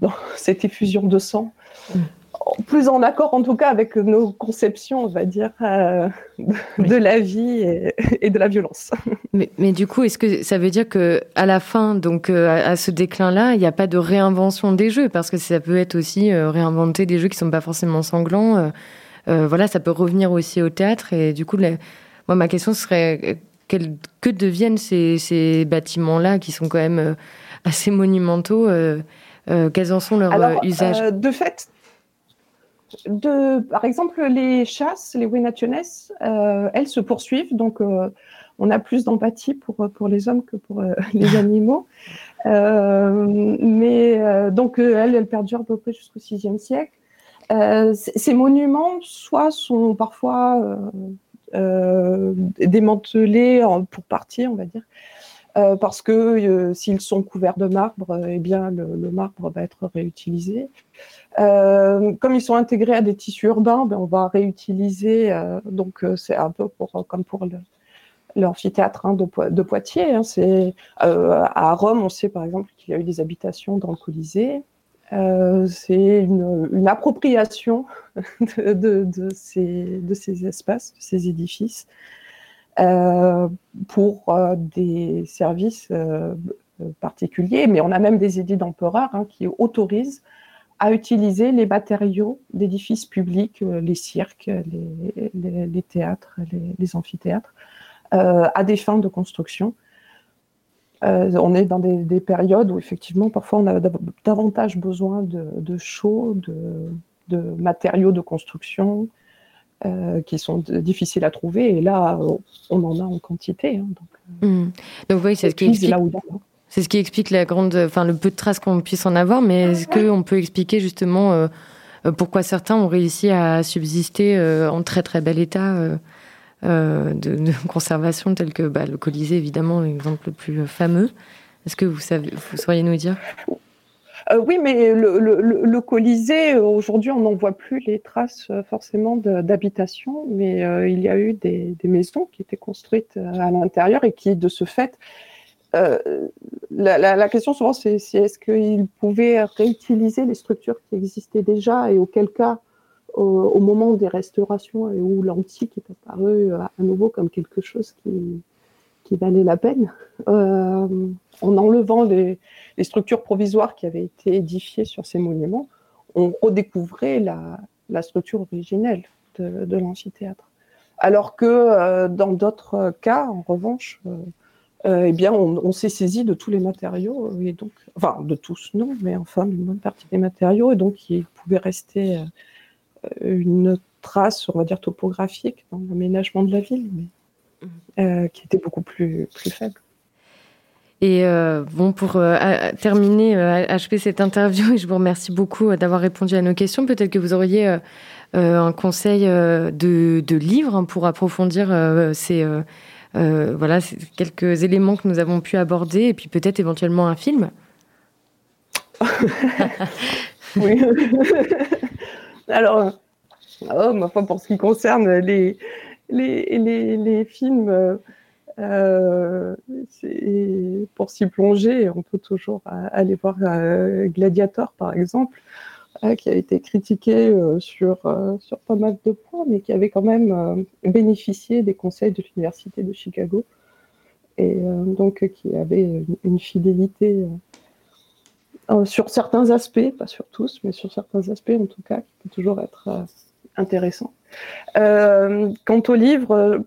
dans cette effusion de sang. Mm plus en accord en tout cas avec nos conceptions, on va dire, euh, de la vie et, de la violence. Mais, du coup, est-ce que ça veut dire que à la fin, donc euh, à, ce déclin-là, il n'y a pas de réinvention des jeux? Parce que ça peut être aussi euh, réinventer des jeux qui sont pas forcément sanglants. voilà, ça peut revenir aussi au théâtre et du coup, moi ma question serait que deviennent ces, bâtiments-là qui sont quand même assez monumentaux Quels en sont leurs usages De fait, de, par exemple, les chasses, les Wenationes, euh, elles se poursuivent, donc euh, on a plus d'empathie pour, pour les hommes que pour euh, les animaux. mais donc elles, elles perdurent à peu près jusqu'au VIe siècle. ces monuments, soit sont parfois démantelés pour partie, on va dire, euh, parce que euh, s'ils sont couverts de marbre, euh, eh bien le, marbre va être réutilisé. comme ils sont intégrés à des tissus urbains, ben, on va réutiliser. donc c'est un peu comme pour l'amphithéâtre hein, de, Poitiers. Hein. c'est à Rome, on sait par exemple qu'il y a eu des habitations dans le Colisée. c'est une, appropriation de, ces, espaces, de ces édifices. Euh, pour euh, des services euh, particuliers, mais on a même des édits d'empereur hein, qui autorisent à utiliser les matériaux d'édifices publics, les cirques, les, théâtres, les, amphithéâtres, à des fins de construction. on est dans des, périodes où effectivement parfois on a davantage besoin de, de, de, matériaux de construction, euh, qui sont difficiles à trouver. Et là, on en a en quantité. Hein, donc, hmm. donc oui, c'est ce qui explique. C'est ce qui explique la grande, enfin le peu de traces qu'on puisse en avoir, mais est-ce qu'on peut expliquer justement euh, pourquoi certains ont réussi à subsister en très très bel état de, conservation, tel que bah, le Colisée évidemment, l'exemple le plus fameux. Est-ce que vous savez, vous sauriez nous dire? Euh, oui, mais le, Colisée, euh, aujourd'hui, on n'en voit plus les traces euh, forcément d'habitation, mais il y a eu des, maisons qui étaient construites à l'intérieur et qui, de ce fait, la, question souvent, c'est est-ce qu'ils pouvaient réutiliser les structures qui existaient déjà et auquel cas, au, moment des restaurations et où l'antique est apparu à nouveau comme quelque chose qui, qui valait la peine, euh, en enlevant les, structures provisoires qui avaient été édifiées sur ces monuments, on redécouvrait la, structure originelle de, l'amphithéâtre. Alors que euh, dans d'autres cas, en revanche, euh, eh bien, on, s'est saisi de tous les matériaux, et donc, enfin, de tous non, mais enfin, d'une bonne partie des matériaux, et donc il pouvait rester une trace, on va dire, topographique dans l'aménagement de la ville. Euh, qui était beaucoup plus, plus faible. Et euh, bon, pour euh, terminer, achever cette interview, je vous remercie beaucoup d'avoir répondu à nos questions. Peut-être que vous auriez un conseil de, de livre hein, pour approfondir ces, voilà, quelques éléments que nous avons pu aborder, et puis peut-être éventuellement un film. oui. Alors, oh, ma foi, pour ce qui concerne les, les, films, euh, euh, pour s'y plonger, on peut toujours aller voir euh, Gladiator, par exemple. qui a été critiqué sur, sur pas mal de points, mais qui avait quand même bénéficié des conseils de l'Université de Chicago, et donc qui avait une, fidélité sur certains aspects, pas sur tous, mais sur certains aspects en tout cas, qui peut toujours être intéressant. Quant au livre,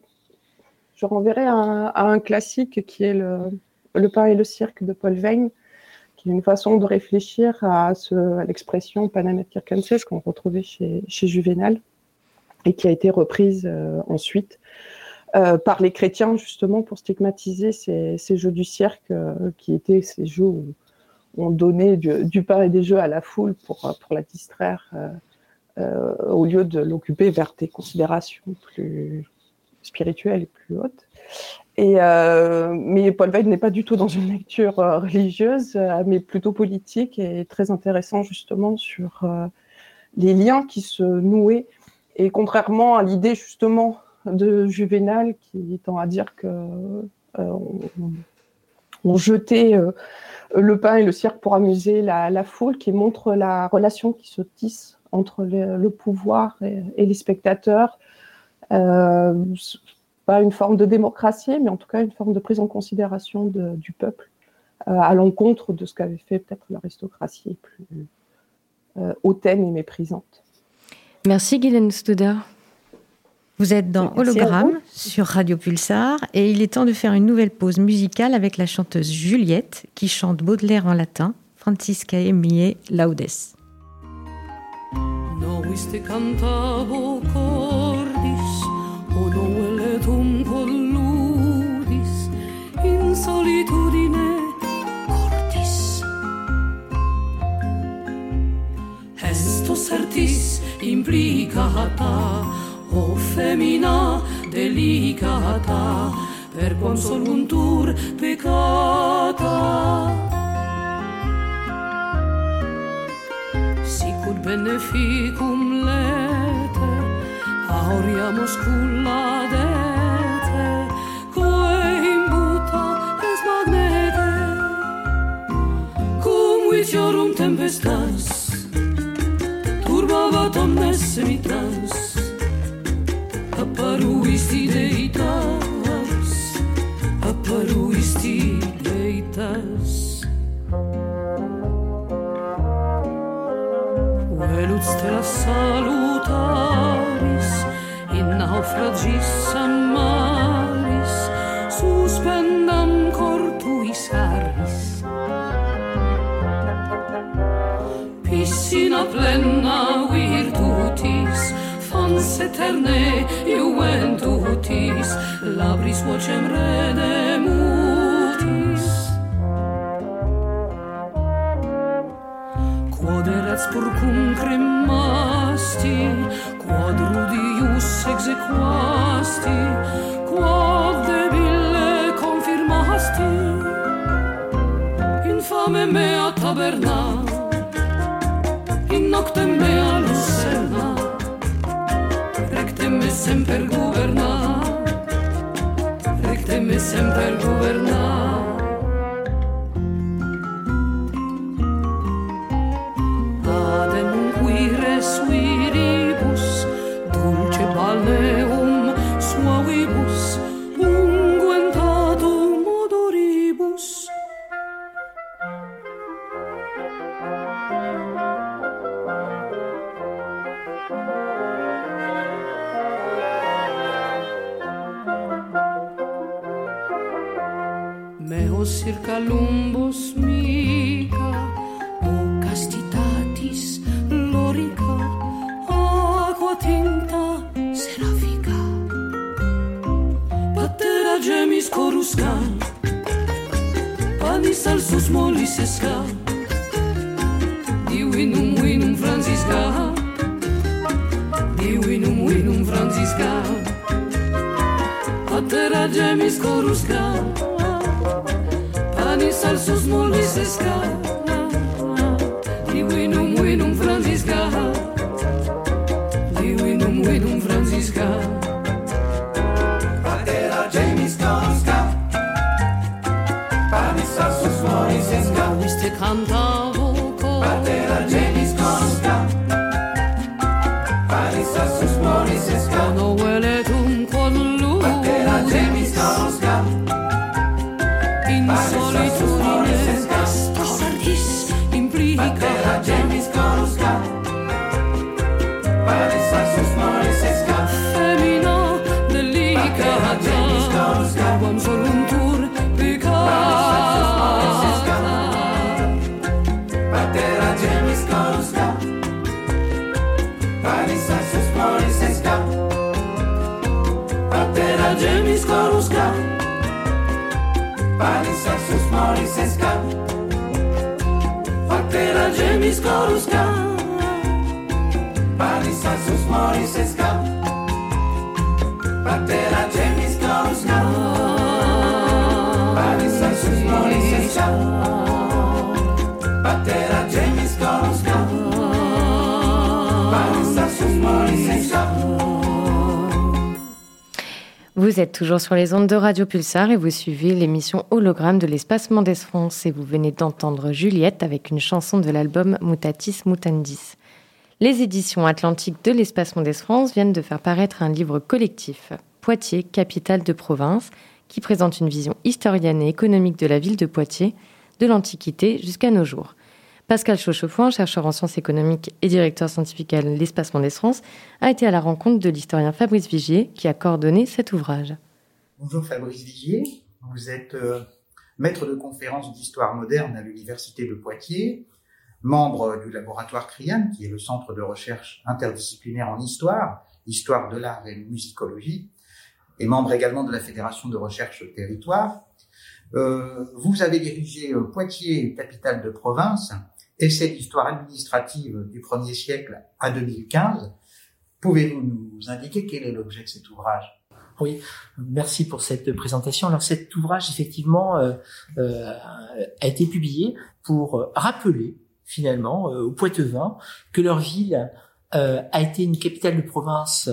je renverrai à, un classique qui est le, pain et le cirque de Paul Veyne, qui est une façon de réfléchir à, l'expression Panama circenses qu'on retrouvait chez, Juvenal et qui a été reprise euh, ensuite euh, par les chrétiens justement pour stigmatiser ces, jeux du cirque euh, qui étaient ces jeux où on donnait du, pain et des jeux à la foule pour la distraire au lieu de l'occuper vers des considérations plus spirituelles et plus hautes. Euh, mais Paul Weid n'est pas du tout dans une lecture euh, religieuse, euh, mais plutôt politique et très intéressant justement sur les liens qui se nouaient. Et contrairement à l'idée justement de Juvénal qui tend à dire que on, jetait le pain et le cirque pour amuser la, foule, qui montre la relation qui se tisse entre le, pouvoir et, les spectateurs pas une forme de démocratie, mais en tout cas une forme de prise en considération du peuple, euh, à l'encontre de ce qu'avait fait peut-être l'aristocratie plus euh, hautaine et méprisante. Merci Guylaine Studer. Vous êtes dans Hologramme sur Radio Pulsar et il est temps de faire une nouvelle pause musicale avec la chanteuse Juliette qui chante Baudelaire en latin, Francisca Emilie Laudes. triste cantavo cordis odoele tum colludis in solitudine cortis. Estos artis implicata o femina delicata per consoluntur peccata. beneficum lete aurea muscula dete quae imbuta es magnete. Cum viciorum tempestas turbavat omnes semitas apparuisti deitas apparuisti deitas. Velut stella salutaris in naufragis amaris suspendam cor tuis aris. Piscina plena virtutis fons eterne juventutis labris vocem redemur quod erat spurcum cremasti quod exequasti debile confirmasti taberna noctem mea lucerna recte me semper guverna Polska, byłam żolun tur, Polska, patera ziemi skąska, pani sasus polisyska, patera ziemi skąska, pani sasus polisyska, patera ziemi skąska, pani patera Vous êtes toujours sur les ondes de Radio Pulsar et vous suivez l'émission Hologramme de l'espace Mendes France et vous venez d'entendre Juliette avec une chanson de l'album Mutatis Mutandis. Les éditions Atlantiques de l'espace Mendes France viennent de faire paraître un livre collectif, Poitiers, capitale de province, qui présente une vision historienne et économique de la ville de Poitiers, de l'Antiquité jusqu'à nos jours. Pascal Chauchefoin, chercheur en sciences économiques et directeur scientifique à l'Espace Mendes France, a été à la rencontre de l'historien Fabrice Vigier qui a coordonné cet ouvrage. Bonjour Fabrice Vigier, vous êtes euh, maître de conférence d'histoire moderne à l'Université de Poitiers, membre du laboratoire CRIAN, qui est le centre de recherche interdisciplinaire en histoire, histoire de l'art et musicologie, et membre également de la Fédération de recherche territoire. Euh, vous avez dirigé euh, Poitiers, capitale de province, essai d'histoire administrative du 1er siècle à 2015. Pouvez-vous nous indiquer quel est l'objet de cet ouvrage? Oui, merci pour cette présentation. Alors cet ouvrage, effectivement, euh, euh, a été publié pour rappeler finalement euh, aux Poitevins que leur ville a été une capitale de province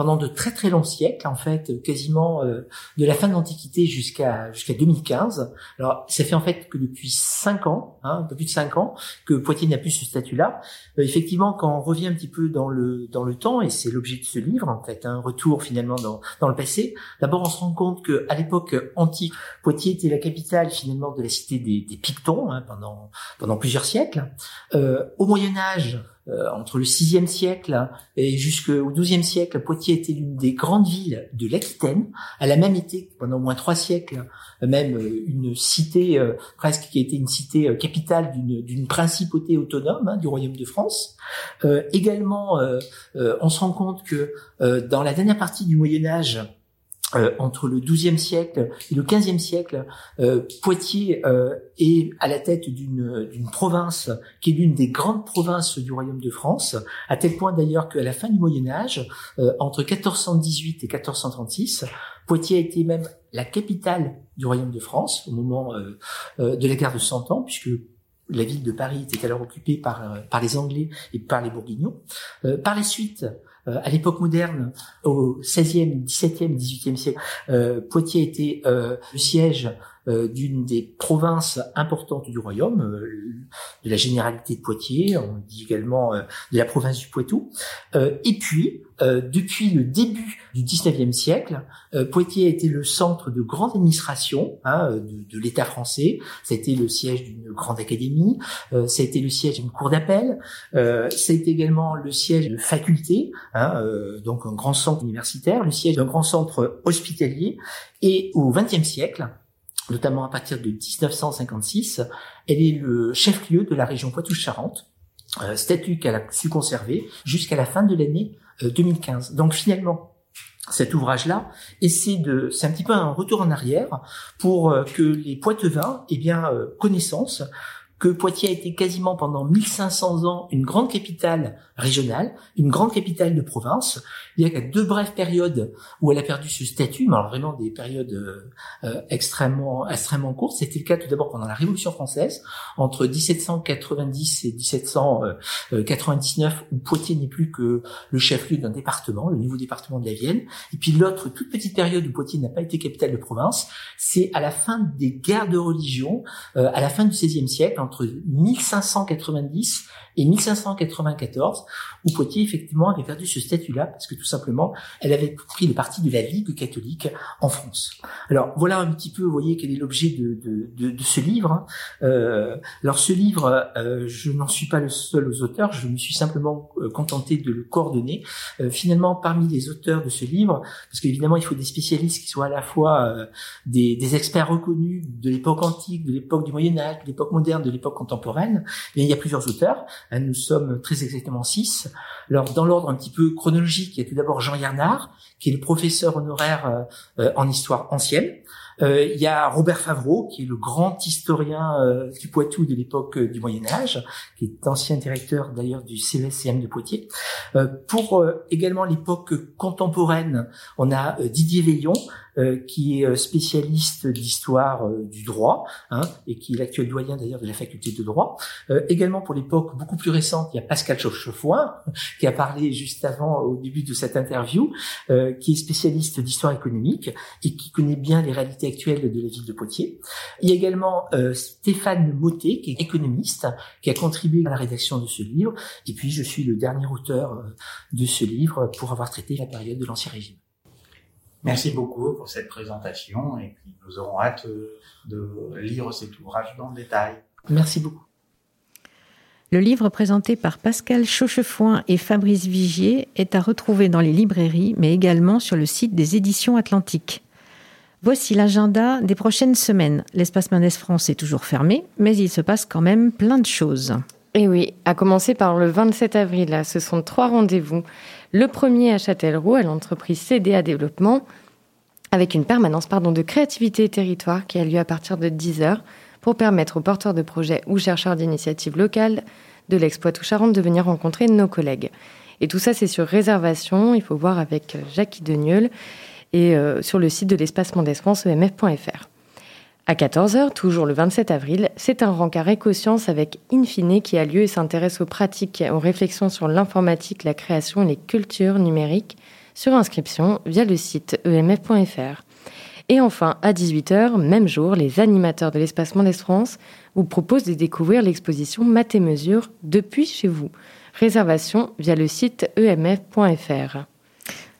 pendant de très très longs siècles, en fait, quasiment euh, de la fin de l'Antiquité jusqu'à jusqu'à 2015. Alors, ça fait en fait que depuis cinq ans, hein, un plus de cinq ans, que Poitiers n'a plus ce statut-là. Euh, effectivement, quand on revient un petit peu dans le dans le temps, et c'est l'objet de ce livre, en fait, un retour finalement dans dans le passé. D'abord, on se rend compte que à l'époque antique, Poitiers était la capitale finalement de la cité des, des Pictons hein, pendant pendant plusieurs siècles. Euh, au Moyen Âge, entre le VIe siècle et jusqu'au XIIe siècle, Poitiers était l'une des grandes villes de l'Aquitaine. Elle a même été pendant au moins trois siècles même euh, une cité euh, presque qui a été une cité capitale d'une principauté autonome hein, du Royaume de France. également, on se rend compte que dans la dernière partie du Moyen Âge, euh, entre le XIIe siècle et le XVe siècle, euh, Poitiers euh, est à la tête d'une province qui est l'une des grandes provinces du Royaume de France, à tel point d'ailleurs qu'à la fin du Moyen Âge, entre 1418 et 1436, Poitiers a été même la capitale du Royaume de France au moment de la guerre de Cent Ans, puisque la ville de Paris était alors occupée par, par les Anglais et par les Bourguignons. par la suite, euh, à l'époque moderne, au XVIe, XVIIe, XVIIIe siècle, euh, Poitiers était euh, le siège d'une des provinces importantes du royaume, de la généralité de Poitiers, on dit également de la province du Poitou. et puis, depuis le début du XIXe siècle, Poitiers a été le centre de grande administration hein, de, de l'État français. Été le siège d'une grande académie, ça a été le siège d'une cour d'appel, ça a été également le siège de faculté, hein, donc un grand centre universitaire, le siège d'un grand centre hospitalier. Et au XXe siècle, notamment à partir de 1956, elle est le chef-lieu de la région Poitou-Charentes, euh, statut qu'elle a su conserver jusqu'à la fin de l'année 2015. Euh, Donc finalement, cet ouvrage-là essaie de, c'est un petit peu un retour en arrière pour euh, que les Poitevins aient bien connaissance que Poitiers a été quasiment pendant 1500 ans une grande capitale régionale, une grande capitale de province. Il y a deux brèves périodes où elle a perdu ce statut, mais alors vraiment des périodes euh, euh, extrêmement extrêmement courtes. C'était le cas tout d'abord pendant la Révolution française, entre 1790 et 1799, où Poitiers n'est plus que le chef-lieu d'un département, le nouveau département de la Vienne. Et puis l'autre toute petite période où Poitiers n'a pas été capitale de province, c'est à la fin des guerres de religion, euh, à la fin du XVIe siècle, entre 1590 et 1594, où Poitiers effectivement avait perdu ce statut-là parce que tout simplement, elle avait pris le parti de la Ligue catholique en France. Alors voilà un petit peu, vous voyez, quel est l'objet de, de, de, de, ce livre. Hein. Euh, alors ce livre, euh, je n'en suis pas le seul aux auteurs, je me suis simplement euh, contenté de le coordonner. Euh, finalement, parmi les auteurs de ce livre, parce qu'évidemment, il faut des spécialistes qui soient à la fois euh, des, des, experts reconnus de l'époque antique, de l'époque du Moyen Âge, de l'époque moderne, de l'époque contemporaine, et il y a plusieurs auteurs. Hein, nous sommes très exactement six. Alors, dans l'ordre un petit peu chronologique, il y a tout d'abord Jean Yernard, qui est le professeur honoraire euh, en histoire ancienne. Euh, il y a Robert Favreau, qui est le grand historien euh, du Poitou de l'époque euh, du Moyen Âge, qui est ancien directeur d'ailleurs du CESCM de Poitiers. Euh, pour également l'époque contemporaine, on a Didier Veillon, qui est spécialiste d'histoire du droit, hein, et qui est l'actuel doyen d'ailleurs de la faculté de droit. également pour l'époque beaucoup plus récente, il y a Pascal Chauchefoin, qui a parlé juste avant au début de cette interview, qui est spécialiste d'histoire économique et qui connaît bien les réalités actuelle de la ville de Poitiers. Il y a également euh, Stéphane Motet, qui est économiste, qui a contribué à la rédaction de ce livre. Et puis, je suis le dernier auteur euh, de ce livre pour avoir traité la période de l'Ancien Régime. Merci beaucoup pour cette présentation et puis nous aurons hâte euh, de lire cet ouvrage dans le détail. Merci beaucoup. Le livre présenté par Pascal Chauchefoin et Fabrice Vigier est à retrouver dans les librairies, mais également sur le site des éditions Atlantiques. Voici l'agenda des prochaines semaines. L'espace Mendes France est toujours fermé, mais il se passe quand même plein de choses. Et oui, à commencer par le 27 avril, ce sont trois rendez-vous. Le premier à Châtellerault, à l'entreprise CDA Développement, avec une permanence pardon, de créativité et territoire qui a lieu à partir de 10h pour permettre aux porteurs de projets ou chercheurs d'initiatives locales de l'exploit tout Charente de venir rencontrer nos collègues. Et tout ça, c'est sur réservation. Il faut voir avec Jackie Degneul et euh, sur le site de l'espace Mondes France, emf.fr. À 14h, toujours le 27 avril, c'est un rencard éco-sciences avec Infine qui a lieu et s'intéresse aux pratiques aux réflexions sur l'informatique, la création et les cultures numériques sur inscription via le site emf.fr. Et enfin, à 18h, même jour, les animateurs de l'espace Mondes France vous proposent de découvrir l'exposition Math et Mesure depuis chez vous. Réservation via le site emf.fr.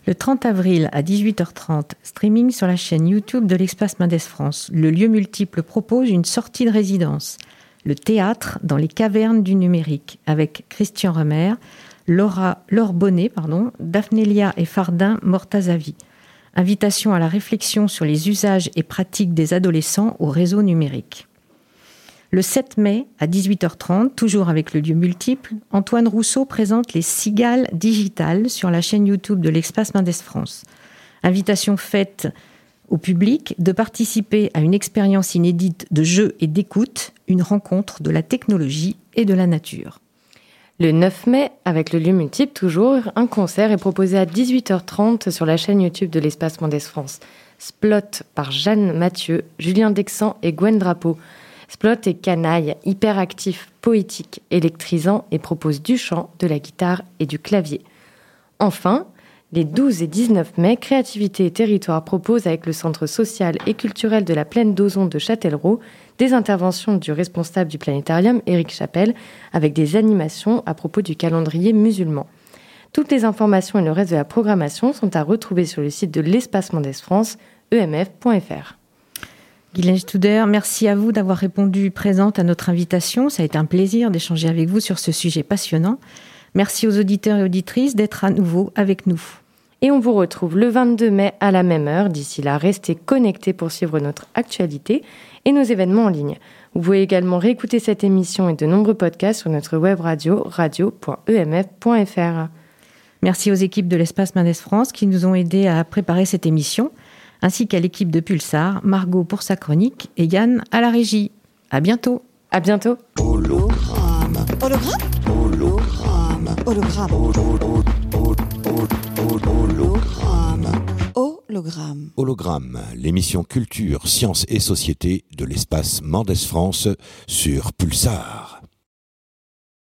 Le 30 avril à 18h30, streaming sur la chaîne YouTube de l'Espace Mendes France. Le lieu multiple propose une sortie de résidence. Le théâtre dans les cavernes du numérique avec Christian Remer, Laura, Laure Bonnet, pardon, Daphnélia et Fardin Mortazavi. Invitation à la réflexion sur les usages et pratiques des adolescents au réseau numérique. Le 7 mai, à 18h30, toujours avec le lieu multiple, Antoine Rousseau présente les Cigales digitales sur la chaîne YouTube de l'Espace Mendes France. Invitation faite au public de participer à une expérience inédite de jeu et d'écoute, une rencontre de la technologie et de la nature. Le 9 mai, avec le lieu multiple toujours, un concert est proposé à 18h30 sur la chaîne YouTube de l'Espace Mendes France. Splot par Jeanne Mathieu, Julien Dexan et Gwen Drapeau. Splot est canaille, hyperactif, poétique, électrisant et propose du chant, de la guitare et du clavier. Enfin, les 12 et 19 mai, Créativité et Territoire propose avec le Centre social et culturel de la plaine d'Ozon de Châtellerault des interventions du responsable du planétarium, Éric Chapelle, avec des animations à propos du calendrier musulman. Toutes les informations et le reste de la programmation sont à retrouver sur le site de l'Espace Mendes France, emf.fr. Guylaine Studer, merci à vous d'avoir répondu présente à notre invitation. Ça a été un plaisir d'échanger avec vous sur ce sujet passionnant. Merci aux auditeurs et auditrices d'être à nouveau avec nous. Et on vous retrouve le 22 mai à la même heure. D'ici là, restez connectés pour suivre notre actualité et nos événements en ligne. Vous pouvez également réécouter cette émission et de nombreux podcasts sur notre web radio radio.emf.fr. Merci aux équipes de l'Espace Mendes France qui nous ont aidés à préparer cette émission ainsi qu'à l'équipe de Pulsar, Margot pour sa chronique et Yann à la régie. À bientôt. À bientôt. Hologramme. Hologramme? Hologramme. Hologramme. Hologramme. Hologramme. Hologramme, l'émission culture, sciences et société de l'espace Mendes France sur Pulsar.